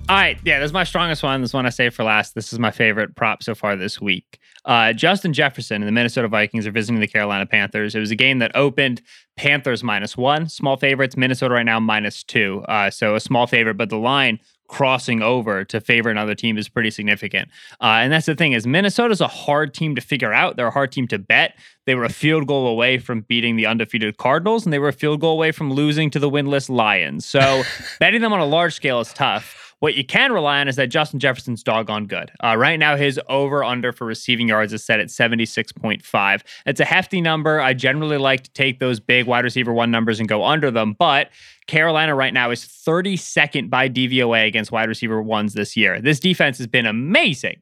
all right. Yeah this is my strongest one. This one i saved for last. This is my favorite prop so far this week uh, Justin Jefferson and the Minnesota Vikings are visiting the Carolina Panthers. It was a game that opened Panthers minus one, small favorites. Minnesota right now minus two. Uh, so a small favorite, but the line crossing over to favor another team is pretty significant. Uh, and that's the thing is Minnesota's a hard team to figure out. They're a hard team to bet. They were a field goal away from beating the undefeated Cardinals, and they were a field goal away from losing to the winless Lions. So betting them on a large scale is tough. What you can rely on is that Justin Jefferson's doggone good. Uh, right now, his over under for receiving yards is set at 76.5. It's a hefty number. I generally like to take those big wide receiver one numbers and go under them, but Carolina right now is 32nd by DVOA against wide receiver ones this year. This defense has been amazing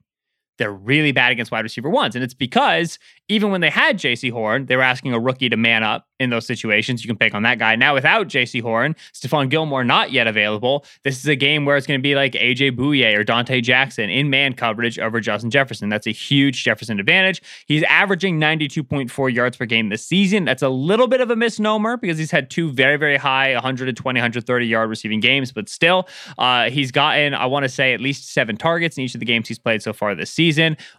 they're really bad against wide receiver ones. And it's because even when they had Jaycee Horn, they were asking a rookie to man up in those situations. You can pick on that guy. Now, without Jaycee Horn, Stephon Gilmore not yet available, this is a game where it's going to be like AJ Bouye or Donte Jackson in man coverage over Justin Jefferson. That's a huge Jefferson advantage. He's averaging 92.4 yards per game this season. That's a little bit of a misnomer because he's had two very, very high 120, 130 yard receiving games, but still, uh, he's gotten, I want to say, at least seven targets in each of the games he's played so far this season.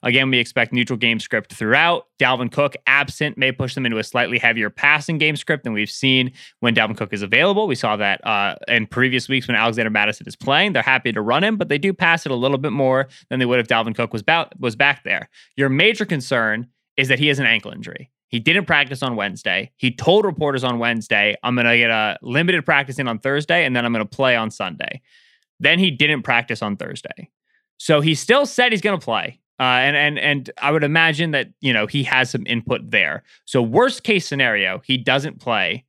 Again, we expect neutral game script throughout. Dalvin Cook absent may push them into a slightly heavier passing game script than we've seen when Dalvin Cook is available. We saw that uh, in previous weeks when Alexander Mattison is playing. They're happy to run him, but they do pass it a little bit more than they would if Dalvin Cook was, ba- was back there. Your major concern is that he has an ankle injury. He didn't practice on Wednesday. He told reporters on Wednesday, I'm going to get a limited practice in on Thursday, and then I'm going to play on Sunday. Then he didn't practice on Thursday. So he still said he's going to play. Uh, and and and I would imagine that you know he has some input there. So worst case scenario, he doesn't play,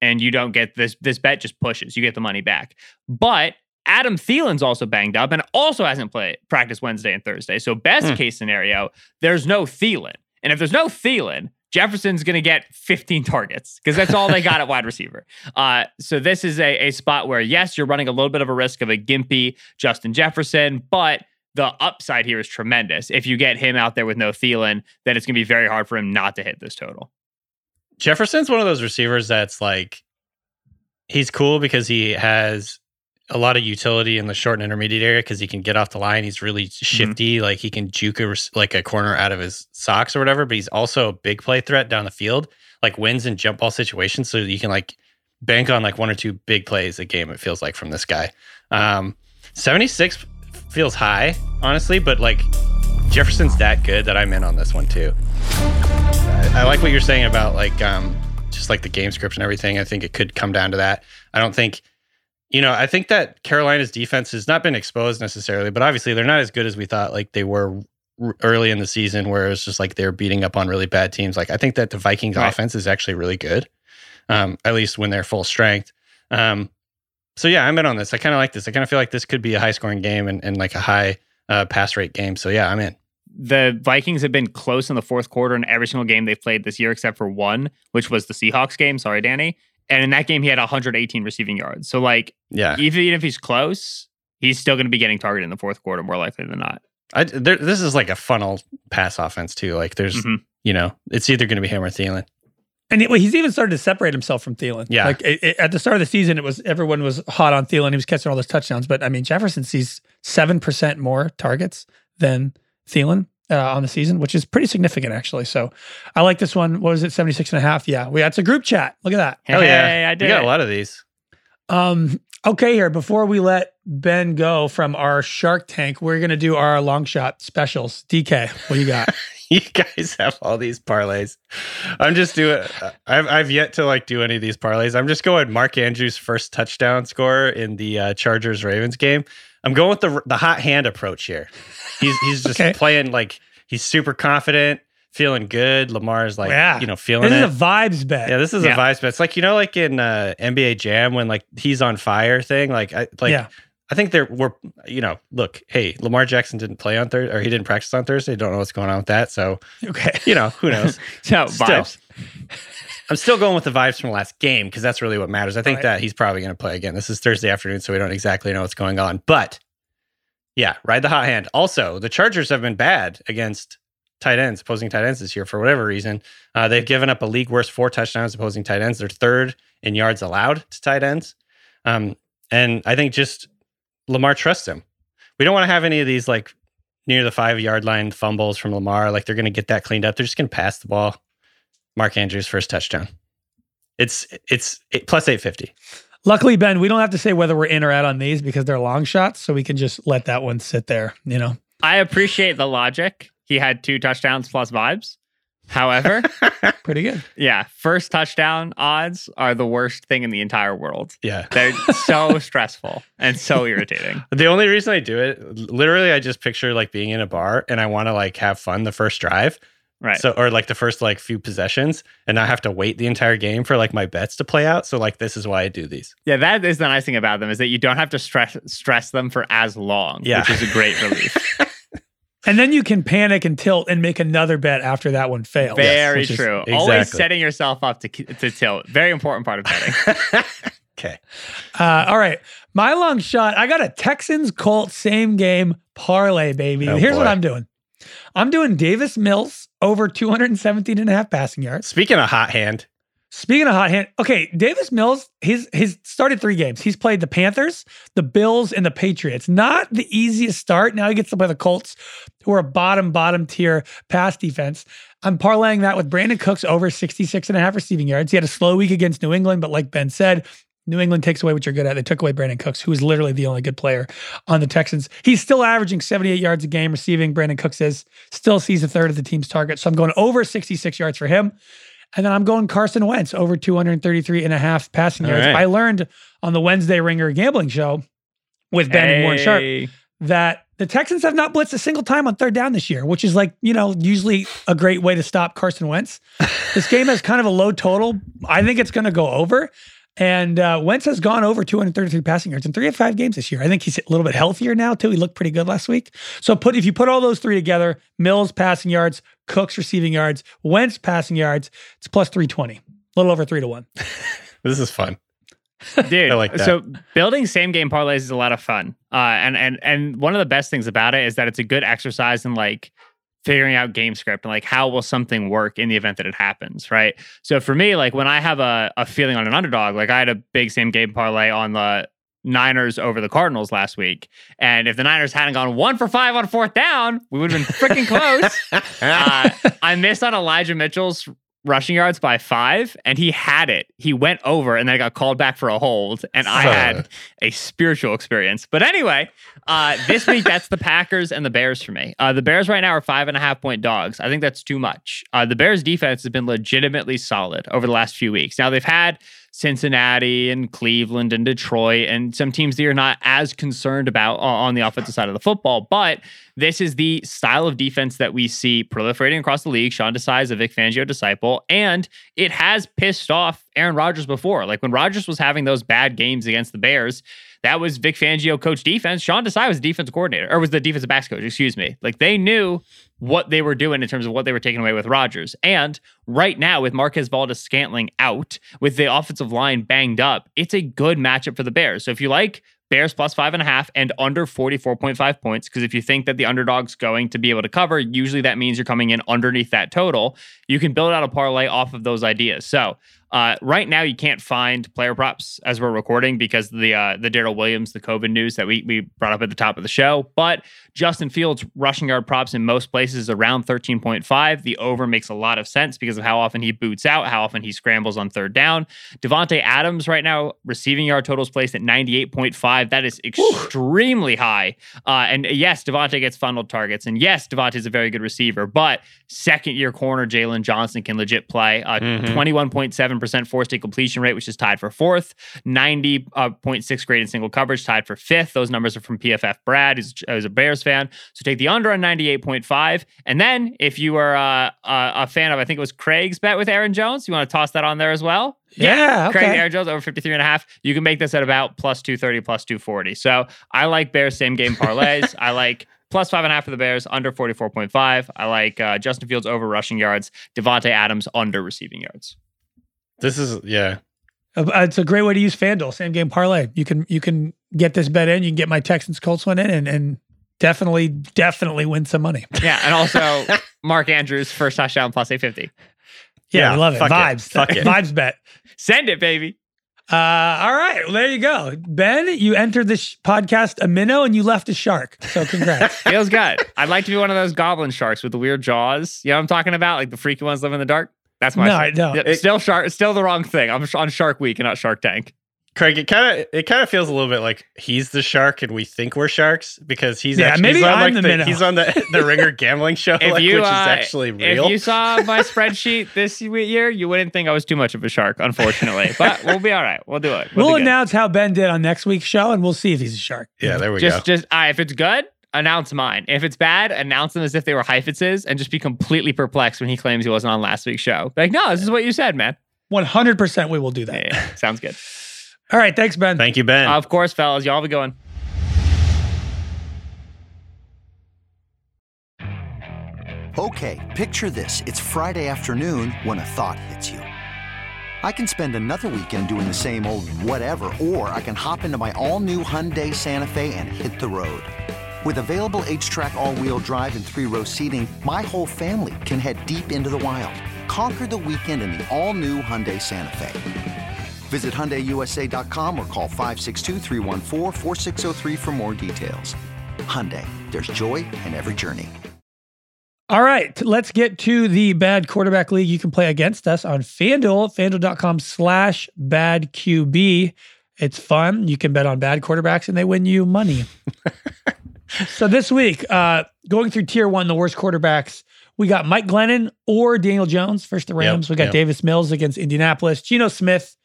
and you don't get this. This bet just pushes. You get the money back. But Adam Thielen's also banged up and also hasn't played practice Wednesday and Thursday. So best hmm. case scenario, there's no Thielen, and if there's no Thielen, Jefferson's going to get 15 targets because that's all they got at wide receiver. Uh, so this is a, a spot where yes, you're running a little bit of a risk of a gimpy Justin Jefferson, but the upside here is tremendous. If you get him out there with no Thielen, then it's going to be very hard for him not to hit this total. Jefferson's one of those receivers that's like, he's cool because he has a lot of utility in the short and intermediate area because he can get off the line. He's really mm-hmm. shifty, mm-hmm. like he can juke a, like a corner out of his socks or whatever. But he's also a big play threat down the field, like wins and jump ball situations. So you can like bank on like one or two big plays a game. It feels like from this guy. Um, 76 feels high, honestly, but like Jefferson's that good that I'm in on this one too. I, I like what you're saying about like um just like the game script and everything. I think it could come down to that. I don't think you know, I think that Carolina's defense has not been exposed necessarily, but obviously they're not as good as we thought like they were early in the season where it's just like they're beating up on really bad teams. Like I think that the Vikings Right. offense is actually really good. Um, at least when they're full strength. Um, so yeah, I'm in on this. I kind of like this. I kind of feel like this could be a high scoring game and, and like a high uh, pass rate game. So yeah, I'm in. the Vikings have been close in the fourth quarter in every single game they've played this year, except for one, which was the Seahawks game. Sorry, Danny. And in that game, he had 118 receiving yards. So, like, Yeah, even if he's close, he's still going to be getting targeted in the fourth quarter more likely than not. I, there, this is like a funnel pass offense too. Like there's, Mhm. you know, it's either going to be him or Thielen. And he- well, he's even started to separate himself from Thielen. Yeah. Like it, it- at the start of the season, it was everyone was hot on Thielen. He was catching all those touchdowns. But I mean, Jefferson sees 7% more targets than Thielen uh, on the season, which is pretty significant, actually. So I like this one. What was it? 76 and a half. Yeah. We, that's a group chat. Look at that. Hell yeah, Hey, I did. we got it. a lot of these. Um, okay, here before we let Ben go from our Shark Tank, we're gonna do our long shot specials. DK, what you got? you guys have all these parlays. I'm just doing. I've I've yet to like do any of these parlays. I'm just going Mark Andrews' first touchdown score in the uh, Chargers Ravens game. I'm going with the the hot hand approach here. He's he's just Okay. playing like he's super confident, feeling good. Lamar's like Yeah. you know feeling this it. is a vibes bet. yeah, this is Yeah. a vibes bet. It's like you know, like in uh, NBA Jam when like he's on fire thing. Like I like Yeah. I think there were you know look hey Lamar Jackson didn't play on Thursday or he didn't practice on Thursday. Don't know what's going on with that. So Okay. you know who knows. So, Still. vibes. I'm still going with the vibes from last game because that's really what matters. I think Right. that he's probably going to play again. This is Thursday afternoon, so we don't exactly know what's going on. But yeah, ride the hot hand. Also, the Chargers have been bad against tight ends, opposing tight ends this year for whatever reason. Uh, they've given up a league worst four touchdowns opposing tight ends. They're third in yards allowed to tight ends. Um, and I think just Lamar trusts him. We don't want to have any of these like near the five yard line fumbles from Lamar. Like they're going to get that cleaned up. They're just going to pass the ball. Mark Andrews first touchdown. It's it's it, plus eight fifty. Luckily, Ben, we don't have to say whether we're in or out on these because they're long shots, so we can just let that one sit there. You know. I appreciate the logic. He had two touchdowns plus vibes. However, Pretty good. yeah, first touchdown odds are the worst thing in the entire world. Yeah. They're so stressful and so irritating. The only reason I do it, literally, I just picture like being in a bar and I want to like have fun the first drive. Right. So or like the first like few possessions and not have to wait the entire game for like my bets to play out. So like this is why I do these. yeah, that is the nice thing about them is that you don't have to stress stress them for as long, Yeah. which is a great relief. And then you can panic and tilt and make another bet after that one fails. Very which is- true. Always setting yourself up to to tilt. Very important part of betting. okay. Uh, all right. My long shot. I got a Texans Colts same game parlay, baby. Oh, Here's what. I'm doing. I'm doing Davis Mills over 217 and a half passing yards. Speaking of hot hand, Speaking of hot hand, okay, Davis Mills, he's he's started three games. He's played the Panthers, the Bills, and the Patriots. Not the easiest start. Now he gets to play the Colts, who are a bottom, bottom tier pass defense. I'm parlaying that with Brandin Cooks over 66 and a half receiving yards. He had a slow week against New England, but like Ben said, New England takes away what you're good at. They took away Brandin Cooks, who is literally the only good player on the Texans. He's still averaging 78 yards a game receiving. Brandin Cooks is still sees a third of the team's target. So I'm going over 66 yards for him. And then I'm going Carson Wentz over 233 and a half passing All yards. right. I learned on the Wednesday Ringer gambling show with Ben and Warren Sharp that the Texans have not blitzed a single time on third down this year, which is like, you know, usually a great way to stop Carson Wentz. this game has kind of a low total. I think it's going to go over. And uh, Wentz has gone over 233 passing yards in three of five games this year. I think he's a little bit healthier now, too. He looked pretty good last week. So put if you put all those three together, Mills passing yards, Cooks receiving yards, Wentz passing yards, it's plus 320, a little over three to one. this is fun. Dude, I like that. so building same game parlays is a lot of fun. Uh, and and and one of the best things about it is that it's a good exercise in like figuring out game script and like how will something work in the event that it happens, right? So for me, like when I have a, a feeling on an underdog, like I had a big same game parlay on the Niners over the Cardinals last week. And if the Niners hadn't gone one for five on fourth down, we would have been freaking close. uh, I missed on Elijah Mitchell's rushing yards by five, and he had it. He went over, and then got called back for a hold, and I had a spiritual experience. But anyway, uh, this week that's the Packers and the Bears for me. Uh, the Bears right now are five and a half point dogs. I think that's too much. Uh, the Bears defense has been legitimately solid over the last few weeks. Now they've had Cincinnati and Cleveland and Detroit and some teams that you're not as concerned about on the offensive side of the football. But this is the style of defense that we see proliferating across the league. Sean Desai is a Vic Fangio disciple, and it has pissed off Aaron Rodgers before. Like when Rodgers was having those bad games against the Bears, that was Vic Fangio coach defense. Sean Desai was the defense coordinator, or was the defensive backs coach, excuse me. Like they knew what they were doing in terms of what they were taking away with Rodgers. And right now, with Marquez Valdes Scantling out, with the offensive line banged up, it's a good matchup for the Bears. So if you like Bears plus five and a half and under 44.5 points. Because if you think that the underdog's going to be able to cover, usually that means you're coming in underneath that total. You can build out a parlay off of those ideas. So uh, right now, you can't find player props as we're recording because the uh, the Daryl Williams, the COVID news that we we brought up at the top of the show. But Justin Fields rushing yard props in most places is around 13.5. The over makes a lot of sense because of how often he boots out, how often he scrambles on third down. Davante Adams right now receiving yard totals placed at 98.5. That is extremely Ooh. high. Uh, and yes, Davante gets funneled targets, and yes, Davante is a very good receiver. But second year corner Jaylon Johnson can legit play. Uh, mm-hmm. 21.7 percent forced completion rate, which is tied for fourth. 90.6 grade in single coverage, tied for fifth. Those numbers are from PFF Brad, who's, who's a Bears fan. So take the under on 98.5. And then if you are uh, a fan of, I think it was Craig's bet with Aaron Jones, you want to toss that on there as well? Yeah, yeah okay. Craig Aaron Jones over 53 and a half. You can make this at about plus 230, plus 240. So I like Bears same game parlays. I like plus five and a half for the Bears, under 44.5. I like uh, Justin Fields over rushing yards, Davante Adams under receiving yards. This is yeah. Uh, it's a great way to use FanDuel, same game parlay. You can you can get this bet in. You can get my Texans Colts one in, and and definitely definitely win some money. Yeah, and also Mark Andrews first touchdown plus eight fifty. Yeah, yeah, I love it. Vibes, it. vibes bet. Send it, baby. Uh, all right, well, there you go, Ben. You entered this podcast a minnow and you left a shark. So congrats. Feels good. I'd like to be one of those goblin sharks with the weird jaws. You know what I'm talking about? Like the freaky ones live in the dark. That's my no, no. It, still shark. Still the wrong thing. I'm on Shark Week and not Shark Tank. Craig, it kind of it kind of feels a little bit like he's the shark and we think we're sharks because he's yeah actually, maybe he's on, I'm like, the, the he's on the the Ringer gambling show, like, you, which uh, is actually real. If you saw my spreadsheet this year, you wouldn't think I was too much of a shark, unfortunately. but we'll be all right. We'll do it. We'll, we'll announce how Ben did on next week's show, and we'll see if he's a shark. Yeah, there we just, go. Just uh, if it's good, announce mine. If it's bad, announce them as if they were Heifetzes and just be completely perplexed when he claims he wasn't on last week's show. Like, no, this is what you said, man. 100% we will do that. Yeah, yeah. Sounds good. All right. Thanks, Ben. Thank you, Ben. Of course, fellas. Y'all be going. Okay, picture this. It's Friday afternoon when a thought hits you. I can spend another weekend doing the same old whatever, or I can hop into my all new Hyundai Santa Fe and hit the road. With available HTRAC, all wheel drive, and three row seating, my whole family can head deep into the wild. Conquer the weekend in the all new Hyundai Santa Fe. Visit HyundaiUSA.com or call 562 for more details. Hyundai, there's joy in every journey. All right, let's get to the bad quarterback league. You can play against us on FanDuel, FanDuel.com slash bad QB. It's fun. You can bet on bad quarterbacks and they win you money. so this week, uh, going through tier one, the worst quarterbacks, we got Mike Glennon or Daniel Jones versus the Rams. Yep, we got yep. Davis Mills against Indianapolis, Geno Smith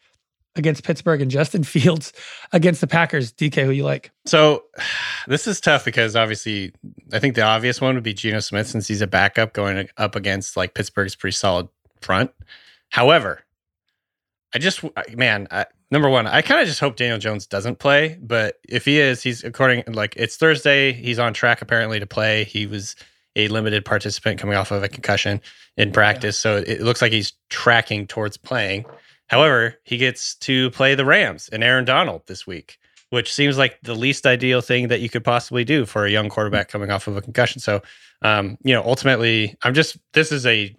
against Pittsburgh, and Justin Fields against the Packers. DK, who you like? So this is tough because obviously, I think the obvious one would be Geno Smith since he's a backup going up against like Pittsburgh's pretty solid front. However, I just man, I, number one, I kind of just hope Daniel Jones doesn't play. But if he is, he's according like it's Thursday. He's on track apparently to play. He was a limited participant coming off of a concussion in practice, yeah. so it looks like he's tracking towards playing. However, he gets to play the Rams and Aaron Donald this week, which seems like the least ideal thing that you could possibly do for a young quarterback coming off of a concussion. So, um, you know, ultimately, I'm just this is a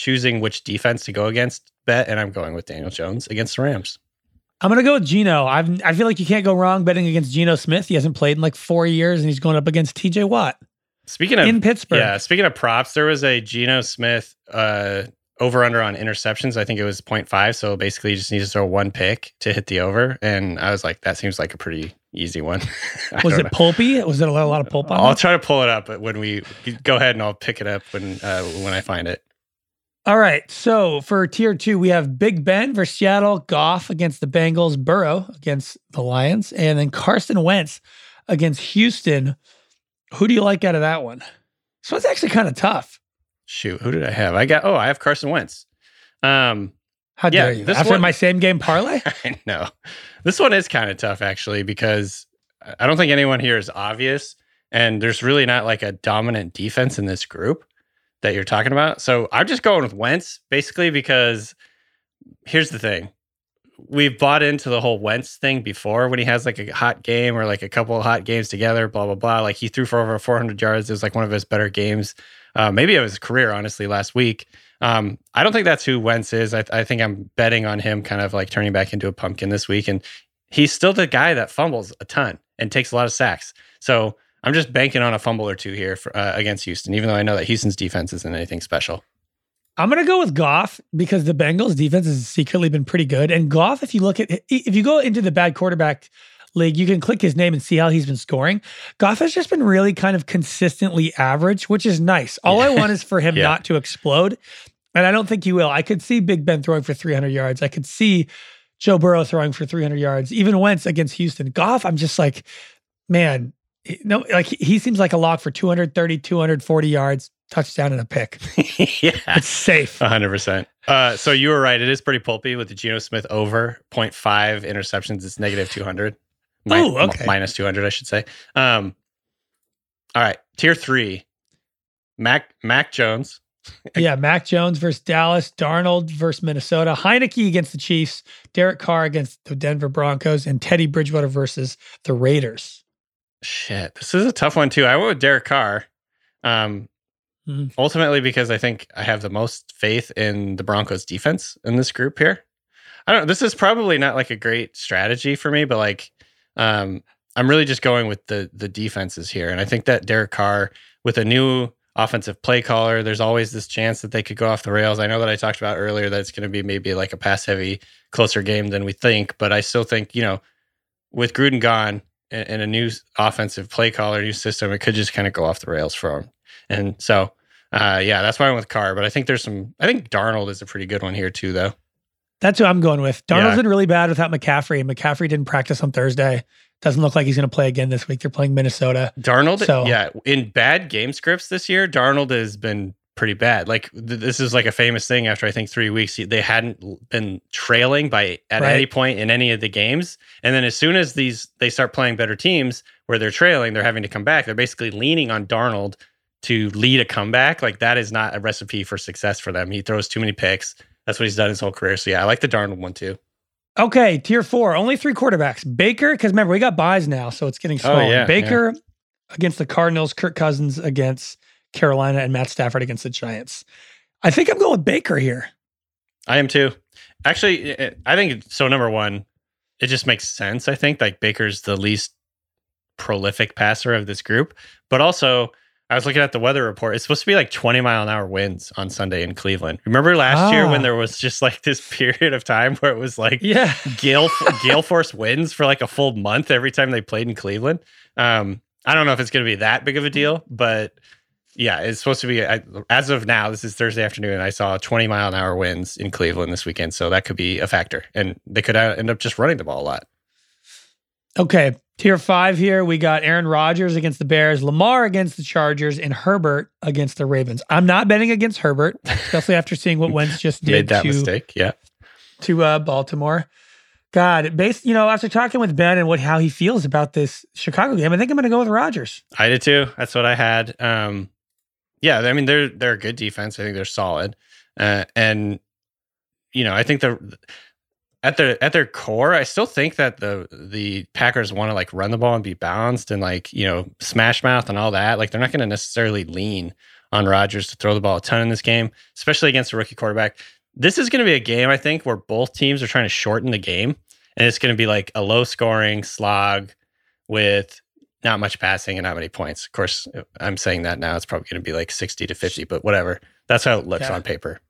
choosing which defense to go against bet, and I'm going with Daniel Jones against the Rams. I'm gonna go with Geno. I've, I feel like you can't go wrong betting against Geno Smith. He hasn't played in like four years, and he's going up against T.J. Watt. Speaking of in Pittsburgh, yeah. Speaking of props, there was a Geno Smith uh, over under on interceptions. I think it was 0.5. So basically, you just need to throw one pick to hit the over. And I was like, that seems like a pretty easy one. was it know. pulpy? Was it a lot of pulp on I'll that? try to pull it up but when we go ahead and I'll pick it up when uh, when I find it. All right. So for tier two, we have Big Ben versus Seattle, Goff against the Bengals, Burrow against the Lions, and then Carson Wentz against Houston. Who do you like out of that one? So it's actually kind of tough. Shoot, who did I have? I got oh, I have Carson Wentz. Um, how yeah, dare you? This After one, my same game parlay? I know. This one is kind of tough actually because I don't think anyone here is obvious, and there's really not like a dominant defense in this group that you're talking about. So I'm just going with Wentz basically because here's the thing. We've bought into the whole Wentz thing before when he has like a hot game or like a couple of hot games together, blah, blah, blah. Like he threw for over 400 yards. It was like one of his better games, uh, maybe of his career, honestly, last week. Um, I don't think that's who Wentz is. I, I think I'm betting on him kind of like turning back into a pumpkin this week. And he's still the guy that fumbles a ton and takes a lot of sacks. So I'm just banking on a fumble or two here for, uh, against Houston, even though I know that Houston's defense isn't anything special. I'm going to go with Goff because the Bengals defense has secretly been pretty good. And Goff, if you look at, if you go into the bad quarterback league, you can click his name and see how he's been scoring. Goff has just been really kind of consistently average, which is nice. All yeah. I want is for him yeah. not to explode. And I don't think he will. I could see Big Ben throwing for 300 yards. I could see Joe Burrow throwing for 300 yards, even Wentz against Houston. Goff, I'm just like, man, no, like he seems like a lock for 230, 240 yards, touchdown and a pick. yeah. It's safe. 100%. Uh, so you were right. It is pretty pulpy with the Geno Smith over 0.5 interceptions. It's negative 200. oh, okay. M- minus 200, I should say. Um, all right. Tier three Mac, Mac Jones. yeah, Mac Jones versus Dallas, Darnold versus Minnesota, Heinicke against the Chiefs, Derek Carr against the Denver Broncos, and Teddy Bridgewater versus the Raiders. Shit, this is a tough one too. I went with Derek Carr. Um, mm-hmm. ultimately because I think I have the most faith in the Broncos defense in this group here. I don't this is probably not like a great strategy for me, but like um, I'm really just going with the the defenses here. And I think that Derek Carr with a new offensive play caller, there's always this chance that they could go off the rails. I know that I talked about earlier that it's going to be maybe like a pass heavy, closer game than we think, but I still think, you know, with Gruden gone, and, a new offensive play caller, new system, it could just kind of go off the rails for him. And so, uh, yeah, that's why I'm with Carr. But I think there's some. I think Darnold is a pretty good one here too, though. That's who I'm going with. Darnold's yeah. been really bad without McCaffrey. and McCaffrey didn't practice on Thursday. Doesn't look like he's going to play again this week. They're playing Minnesota. Darnold, so, yeah, in bad game scripts this year, Darnold has been pretty bad. Like th- this is like a famous thing. After I think three weeks, they hadn't been trailing by at right. any point in any of the games, and then as soon as these they start playing better teams where they're trailing, they're having to come back. They're basically leaning on Darnold to lead a comeback. Like that is not a recipe for success for them. He throws too many picks. That's what he's done his whole career. So yeah, I like the Darnold one too. Okay, tier four, only three quarterbacks. Baker, because remember we got byes now, so it's getting smaller. Oh, yeah, Baker yeah. against the Cardinals, Kirk Cousins against Carolina and Matt Stafford against the Giants. I think I'm going with Baker here. I am too. Actually, I think so. Number one, it just makes sense. I think like Baker's the least prolific passer of this group, but also I was looking at the weather report. It's supposed to be like 20 mile an hour winds on Sunday in Cleveland. Remember last ah. year when ah. there was just like this period of time where it was like yeah. gale gale force winds for like a full month every time they played in Cleveland. Um, I don't know if it's going to be that big of a deal, but yeah, it's supposed to be as of now. This is Thursday afternoon. I saw 20 mile an hour winds in Cleveland this weekend, so that could be a factor, and they could uh, end up just running the ball a lot. Okay, tier five here. We got Aaron Rodgers against the Bears, Lamar against the Chargers, and Herbert against the Ravens. I'm not betting against Herbert, especially after seeing what Wentz just did. Made that to, mistake, yeah, to uh, Baltimore. God, based you know after talking with Ben and what how he feels about this Chicago game, I think I'm going to go with Rodgers. I did too. That's what I had. Um, yeah, I mean they're they're a good defense. I think they're solid, uh, and you know I think they're at their at their core. I still think that the the Packers want to like run the ball and be balanced and like you know smash mouth and all that. Like they're not going to necessarily lean on Rodgers to throw the ball a ton in this game, especially against a rookie quarterback. This is going to be a game I think where both teams are trying to shorten the game, and it's going to be like a low scoring slog with not much passing and not many points. Of course, I'm saying that now. It's probably going to be like 60 to 50, but whatever. That's how it looks yeah. on paper.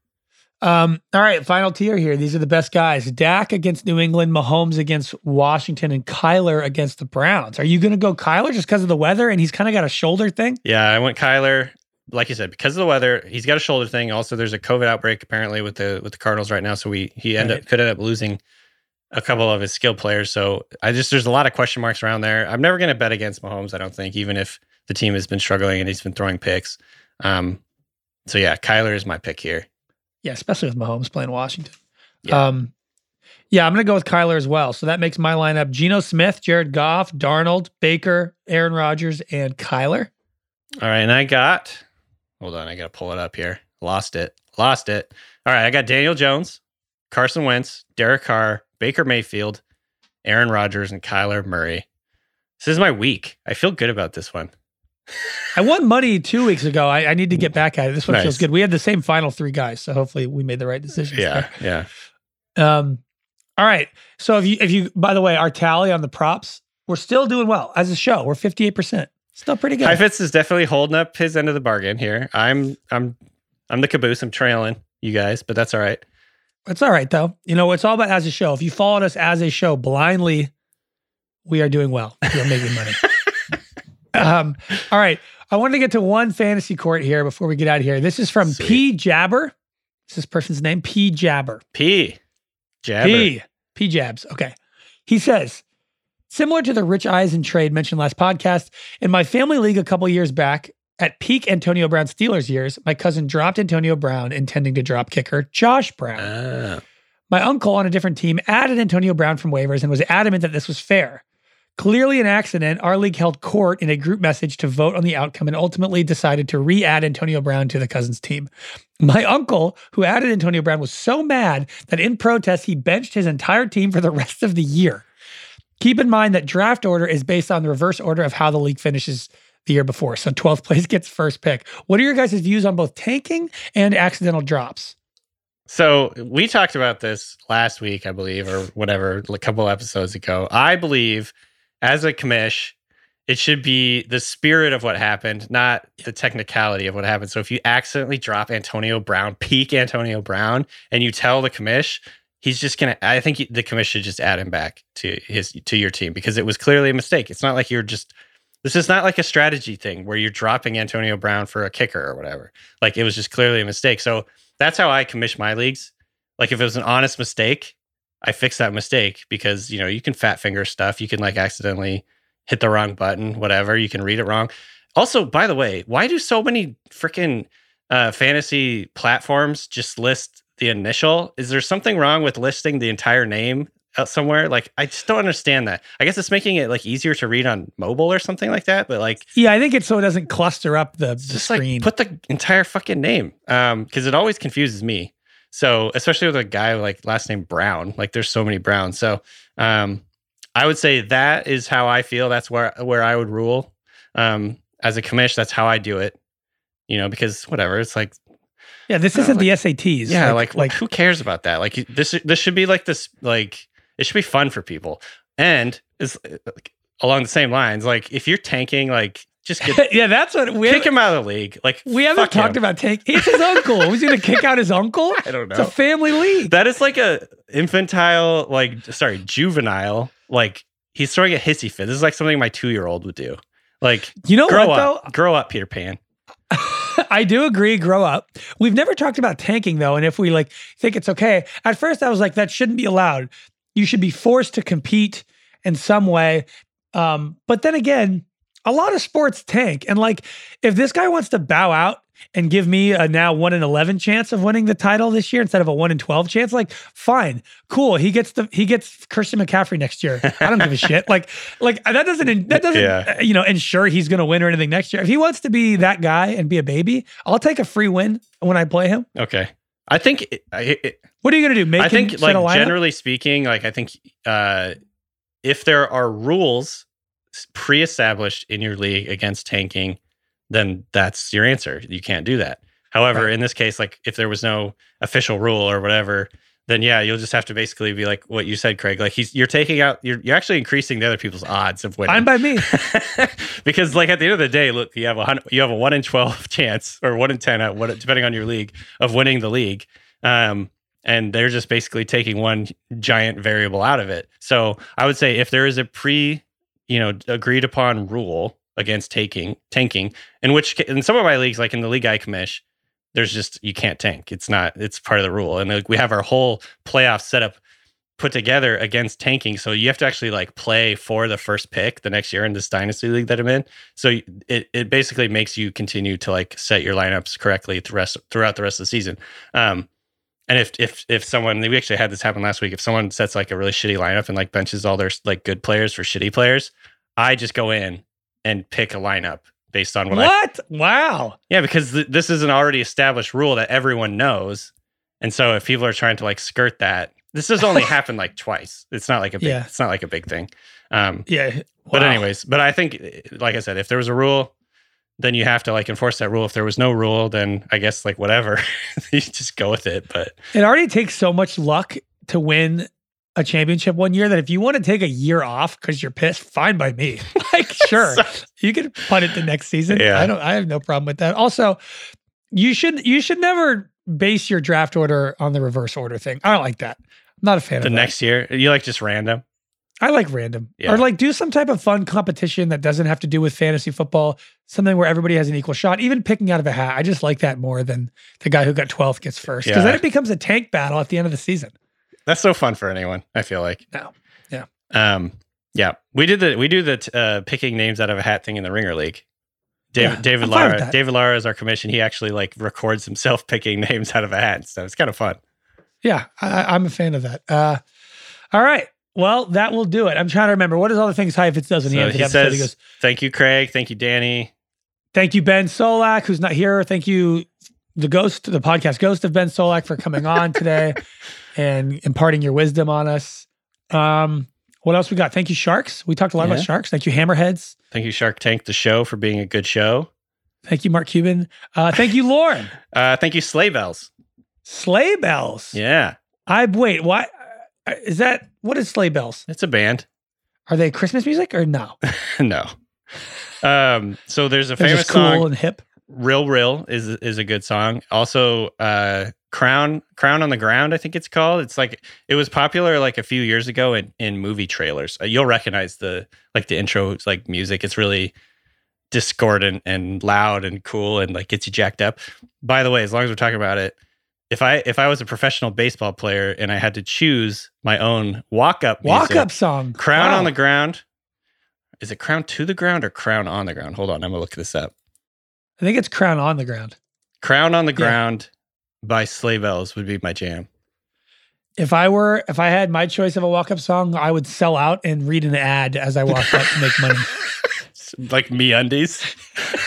Um, all right, final tier here. These are the best guys. Dak against New England, Mahomes against Washington, and Kyler against the Browns. Are you going to go Kyler just because of the weather? And he's kind of got a shoulder thing. Yeah, I went Kyler. Like you said, because of the weather, he's got a shoulder thing. Also, there's a COVID outbreak apparently with the with the Cardinals right now, so we he end Right. up could end up losing a couple of his skill players. So I just there's a lot of question marks around there. I'm never going to bet against Mahomes. I don't think, even if the team has been struggling and he's been throwing picks. Um, so yeah, Kyler is my pick here. Yeah, especially with Mahomes playing Washington. Yeah. Um, yeah, I'm going to go with Kyler as well. So that makes my lineup Geno Smith, Jared Goff, Darnold, Baker, Aaron Rodgers, and Kyler. All right, and I got. Hold on, I got to pull it up here. Lost it. Lost it. All right, I got Daniel Jones, Carson Wentz, Derek Carr, Baker Mayfield, Aaron Rodgers, and Kyler Murray. This is my week. I feel good about this one. I won money two weeks ago. I, I need to get back at it. This one feels good. We had the same final three guys, so hopefully we made the right decisions. Yeah, yeah. Um, all right. So if you if you by the way, our tally on the props, we're still doing well as a show. We're 58%. Still pretty good. Heifetz is definitely holding up his end of the bargain here. I'm, I'm, I'm the caboose. I'm trailing you guys, but that's all right. It's all right though. You know, it's all about as a show. If you followed us as a show blindly, we are doing well. We're making money. um, all right. I wanted to get to one fantasy court here before we get out of here. This is from Sweet. P Jabber. Is this person's name? P Jabber. P. Jabber. P. P Jabs. Okay. He says, similar to the Rich Eisen trade mentioned last podcast, in my family league a couple years back, at peak Antonio Brown Steelers years, my cousin dropped Antonio Brown, intending to drop kicker Josh Brown. Ah, My uncle on a different team added Antonio Brown from waivers and was adamant that this was fair. Clearly an accident, our league held court in a group message to vote on the outcome and ultimately decided to re add Antonio Brown to the Cousins team. My uncle, who added Antonio Brown, was so mad that in protest, he benched his entire team for the rest of the year. Keep in mind that draft order is based on the reverse order of how the league finishes the year before. So 12th place gets first pick. What are your guys' views on both tanking and accidental drops? So we talked about this last week, I believe, or whatever, a couple episodes ago. I believe, as a commish, it should be the spirit of what happened, not the technicality of what happened. So if you accidentally drop Antonio Brown, peak Antonio Brown, and you tell the commish, he's just gonna. I think the commish should just add him back to his to your team because it was clearly a mistake. It's not like you're just. This is not like a strategy thing where you're dropping Antonio Brown for a kicker or whatever. Like it was just clearly a mistake. So that's how I commish my leagues. Like if it was an honest mistake, I fix that mistake because you know you can fat finger stuff. You can like accidentally hit the wrong button, whatever. You can read it wrong. Also, by the way, why do so many freaking uh, fantasy platforms just list the initial? Is there something wrong with listing the entire name somewhere? Like I just don't understand that. I guess it's making it like easier to read on mobile or something like that. But like Yeah, I think it's so it doesn't cluster up the, the screen. like put the entire fucking name um because it always confuses me so especially with a guy like last name brown like there's so many browns so um i would say that is how i feel that's where where i would rule um as a commish that's how i do it you know because whatever it's like yeah, this isn't like- the SATs. yeah like, like who cares about that like this this should be like this like it should be fun for people and it's uh, like, along the same lines like if you're tanking like just get yeah, that's what we kick him out of the league like we haven't talked him. about tank. It's his uncle. Who's going to kick out his uncle? i don't know It's a family league. That is like a infantile, like sorry, juvenile. Like he's throwing a hissy fit. This is like something my two year old would do. Like You know grow what up, grow up, Peter Pan. I do agree. Grow up. We've never talked about tanking though, and if we like think it's okay. At first, I was like, that shouldn't be allowed. You should be forced to compete in some way. Um, but then again, a lot of sports tank, and like if this guy wants to bow out and give me a now one in eleven chance of winning the title this year instead of a one in twelve chance, like fine, cool. He gets the he gets Christian McCaffrey next year. I don't give a shit. Like like that doesn't that doesn't Yeah. uh, you know ensure he's going to win or anything next year. If he wants to be that guy and be a baby, I'll take a free win when I play him. Okay, I think it, it, What are you going to do? Make I think like generally speaking, like I think uh, if there are rules pre-established in your league against tanking, then that's your answer. You can't do that. However, Right. in this case, like if there was no official rule or whatever, then yeah, you'll just have to basically be like what you said, Craig. Like he's you're taking out you're you're actually increasing the other people's odds of winning. Fine by me. because like at the end of the day, look, you have a hundred, you have a one in twelve chance or one in ten, at what depending on your league of winning the league. Um, and they're just basically taking one giant variable out of it. So I would say if there is a pre, you know, agreed upon rule against taking tanking, in which in some of my leagues, like in the league I commish, there's just you can't tank. It's not. It's part of the rule, and like we have our whole playoff setup put together against tanking. So you have to actually like play for the first pick the next year in this dynasty league that I'm in. So it it basically makes you continue to like set your lineups correctly rest throughout the rest of the season. Um, and if if if someone we actually had this happen last week, if someone sets like a really shitty lineup and like benches all their like good players for shitty players, I just go in and pick a lineup based on what, I What? Wow. yeah, because th- this is an already established rule that everyone knows. And so if people are trying to like skirt that, this has only happened like twice. It's not like a big, Yeah. it's not like a big thing. Um, Yeah. but anyways, but I think, like I said, if there was a rule, then you have to like enforce that rule. If there was no rule, then I guess like whatever, you just go with it. But It already takes so much luck to win a championship one year that if you want to take a year off because you're pissed, fine by me. Like, sure, you can punt it the next season. Yeah. I don't. I have no problem with that. Also, you should you should never base your draft order on the reverse order thing. I don't like that. I'm not a fan the of that. next year, you like just random. I like random Yeah. or like do some type of fun competition that doesn't have to do with fantasy football. Something where everybody has an equal shot. Even picking out of a hat, I just like that more than the guy who got 12th gets first because Yeah. then it becomes a tank battle at the end of the season. That's so fun for anyone. I feel like. No. Yeah. Um. Yeah. We did the we do the t- uh, picking names out of a hat thing in the Ringer League. David Yeah, David I'm Lara. David Lara is our commission. He actually like records himself picking names out of a hat and stuff. It's kind of fun. Yeah, I, I'm a fan of that. Uh, all right. Well, that will do it. I'm trying to remember what is all the things Heifetz does in the So end of he the episode. says, he goes, "Thank you, Craig. Thank you, Danny. "Thank you, Ben Solak, who's not here. Thank you, the ghost, the podcast ghost of Ben Solak, for coming on today and imparting your wisdom on us." Um, what else we got? Thank you, Sharks. We talked a lot Yeah. about Sharks. Thank you, Hammerheads. Thank you, Shark Tank, the show for being a good show. Thank you, Mark Cuban. Uh, thank you, Lauren. Uh, thank you, Sleigh Bells. Sleigh bells. Yeah, I wait. Why uh, is that? What is sleigh bells? it's a band. Are they Christmas music or no? no. Um. So there's a They're famous cool song. and hip. Rill Rill is is a good song. Also, uh, Crown Crown on the Ground, I think it's called. It's like it was popular like a few years ago in, in movie trailers. Uh, you'll recognize the like the intro it's like music. It's really discordant and loud and cool and like gets you jacked up. By the way, as long as we're talking about it, if I if I was a professional baseball player and I had to choose my own walk up Walk up song. Crown Wow. on the Ground. Is it Crown to the Ground or Crown on the Ground? Hold on, I'm gonna look this up. I think it's crown on the ground. Crown on the Yeah. Ground by Sleigh Bells would be my jam. If I were, if I had my choice of a walk up song, I would sell out and read an ad as I walked up to make money. Like me undies.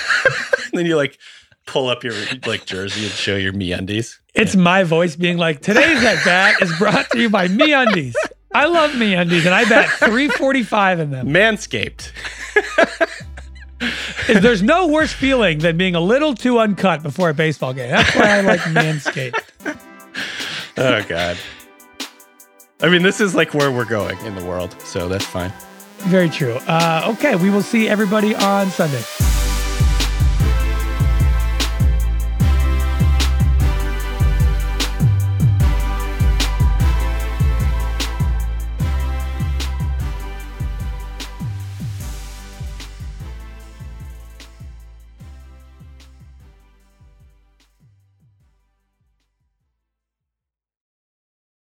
then you like pull up your like jersey and show your me undies. It's my voice being like, today's at bat is brought to you by Me Undies. I love Me Undies and I bet 345 in them. Manscaped. There's no worse feeling than being a little too uncut before a baseball game. That's why I like Manscaped. Oh god. I mean, this is like where we're going in the world, so that's fine. Very true. Uh, okay, we will see everybody on Sunday.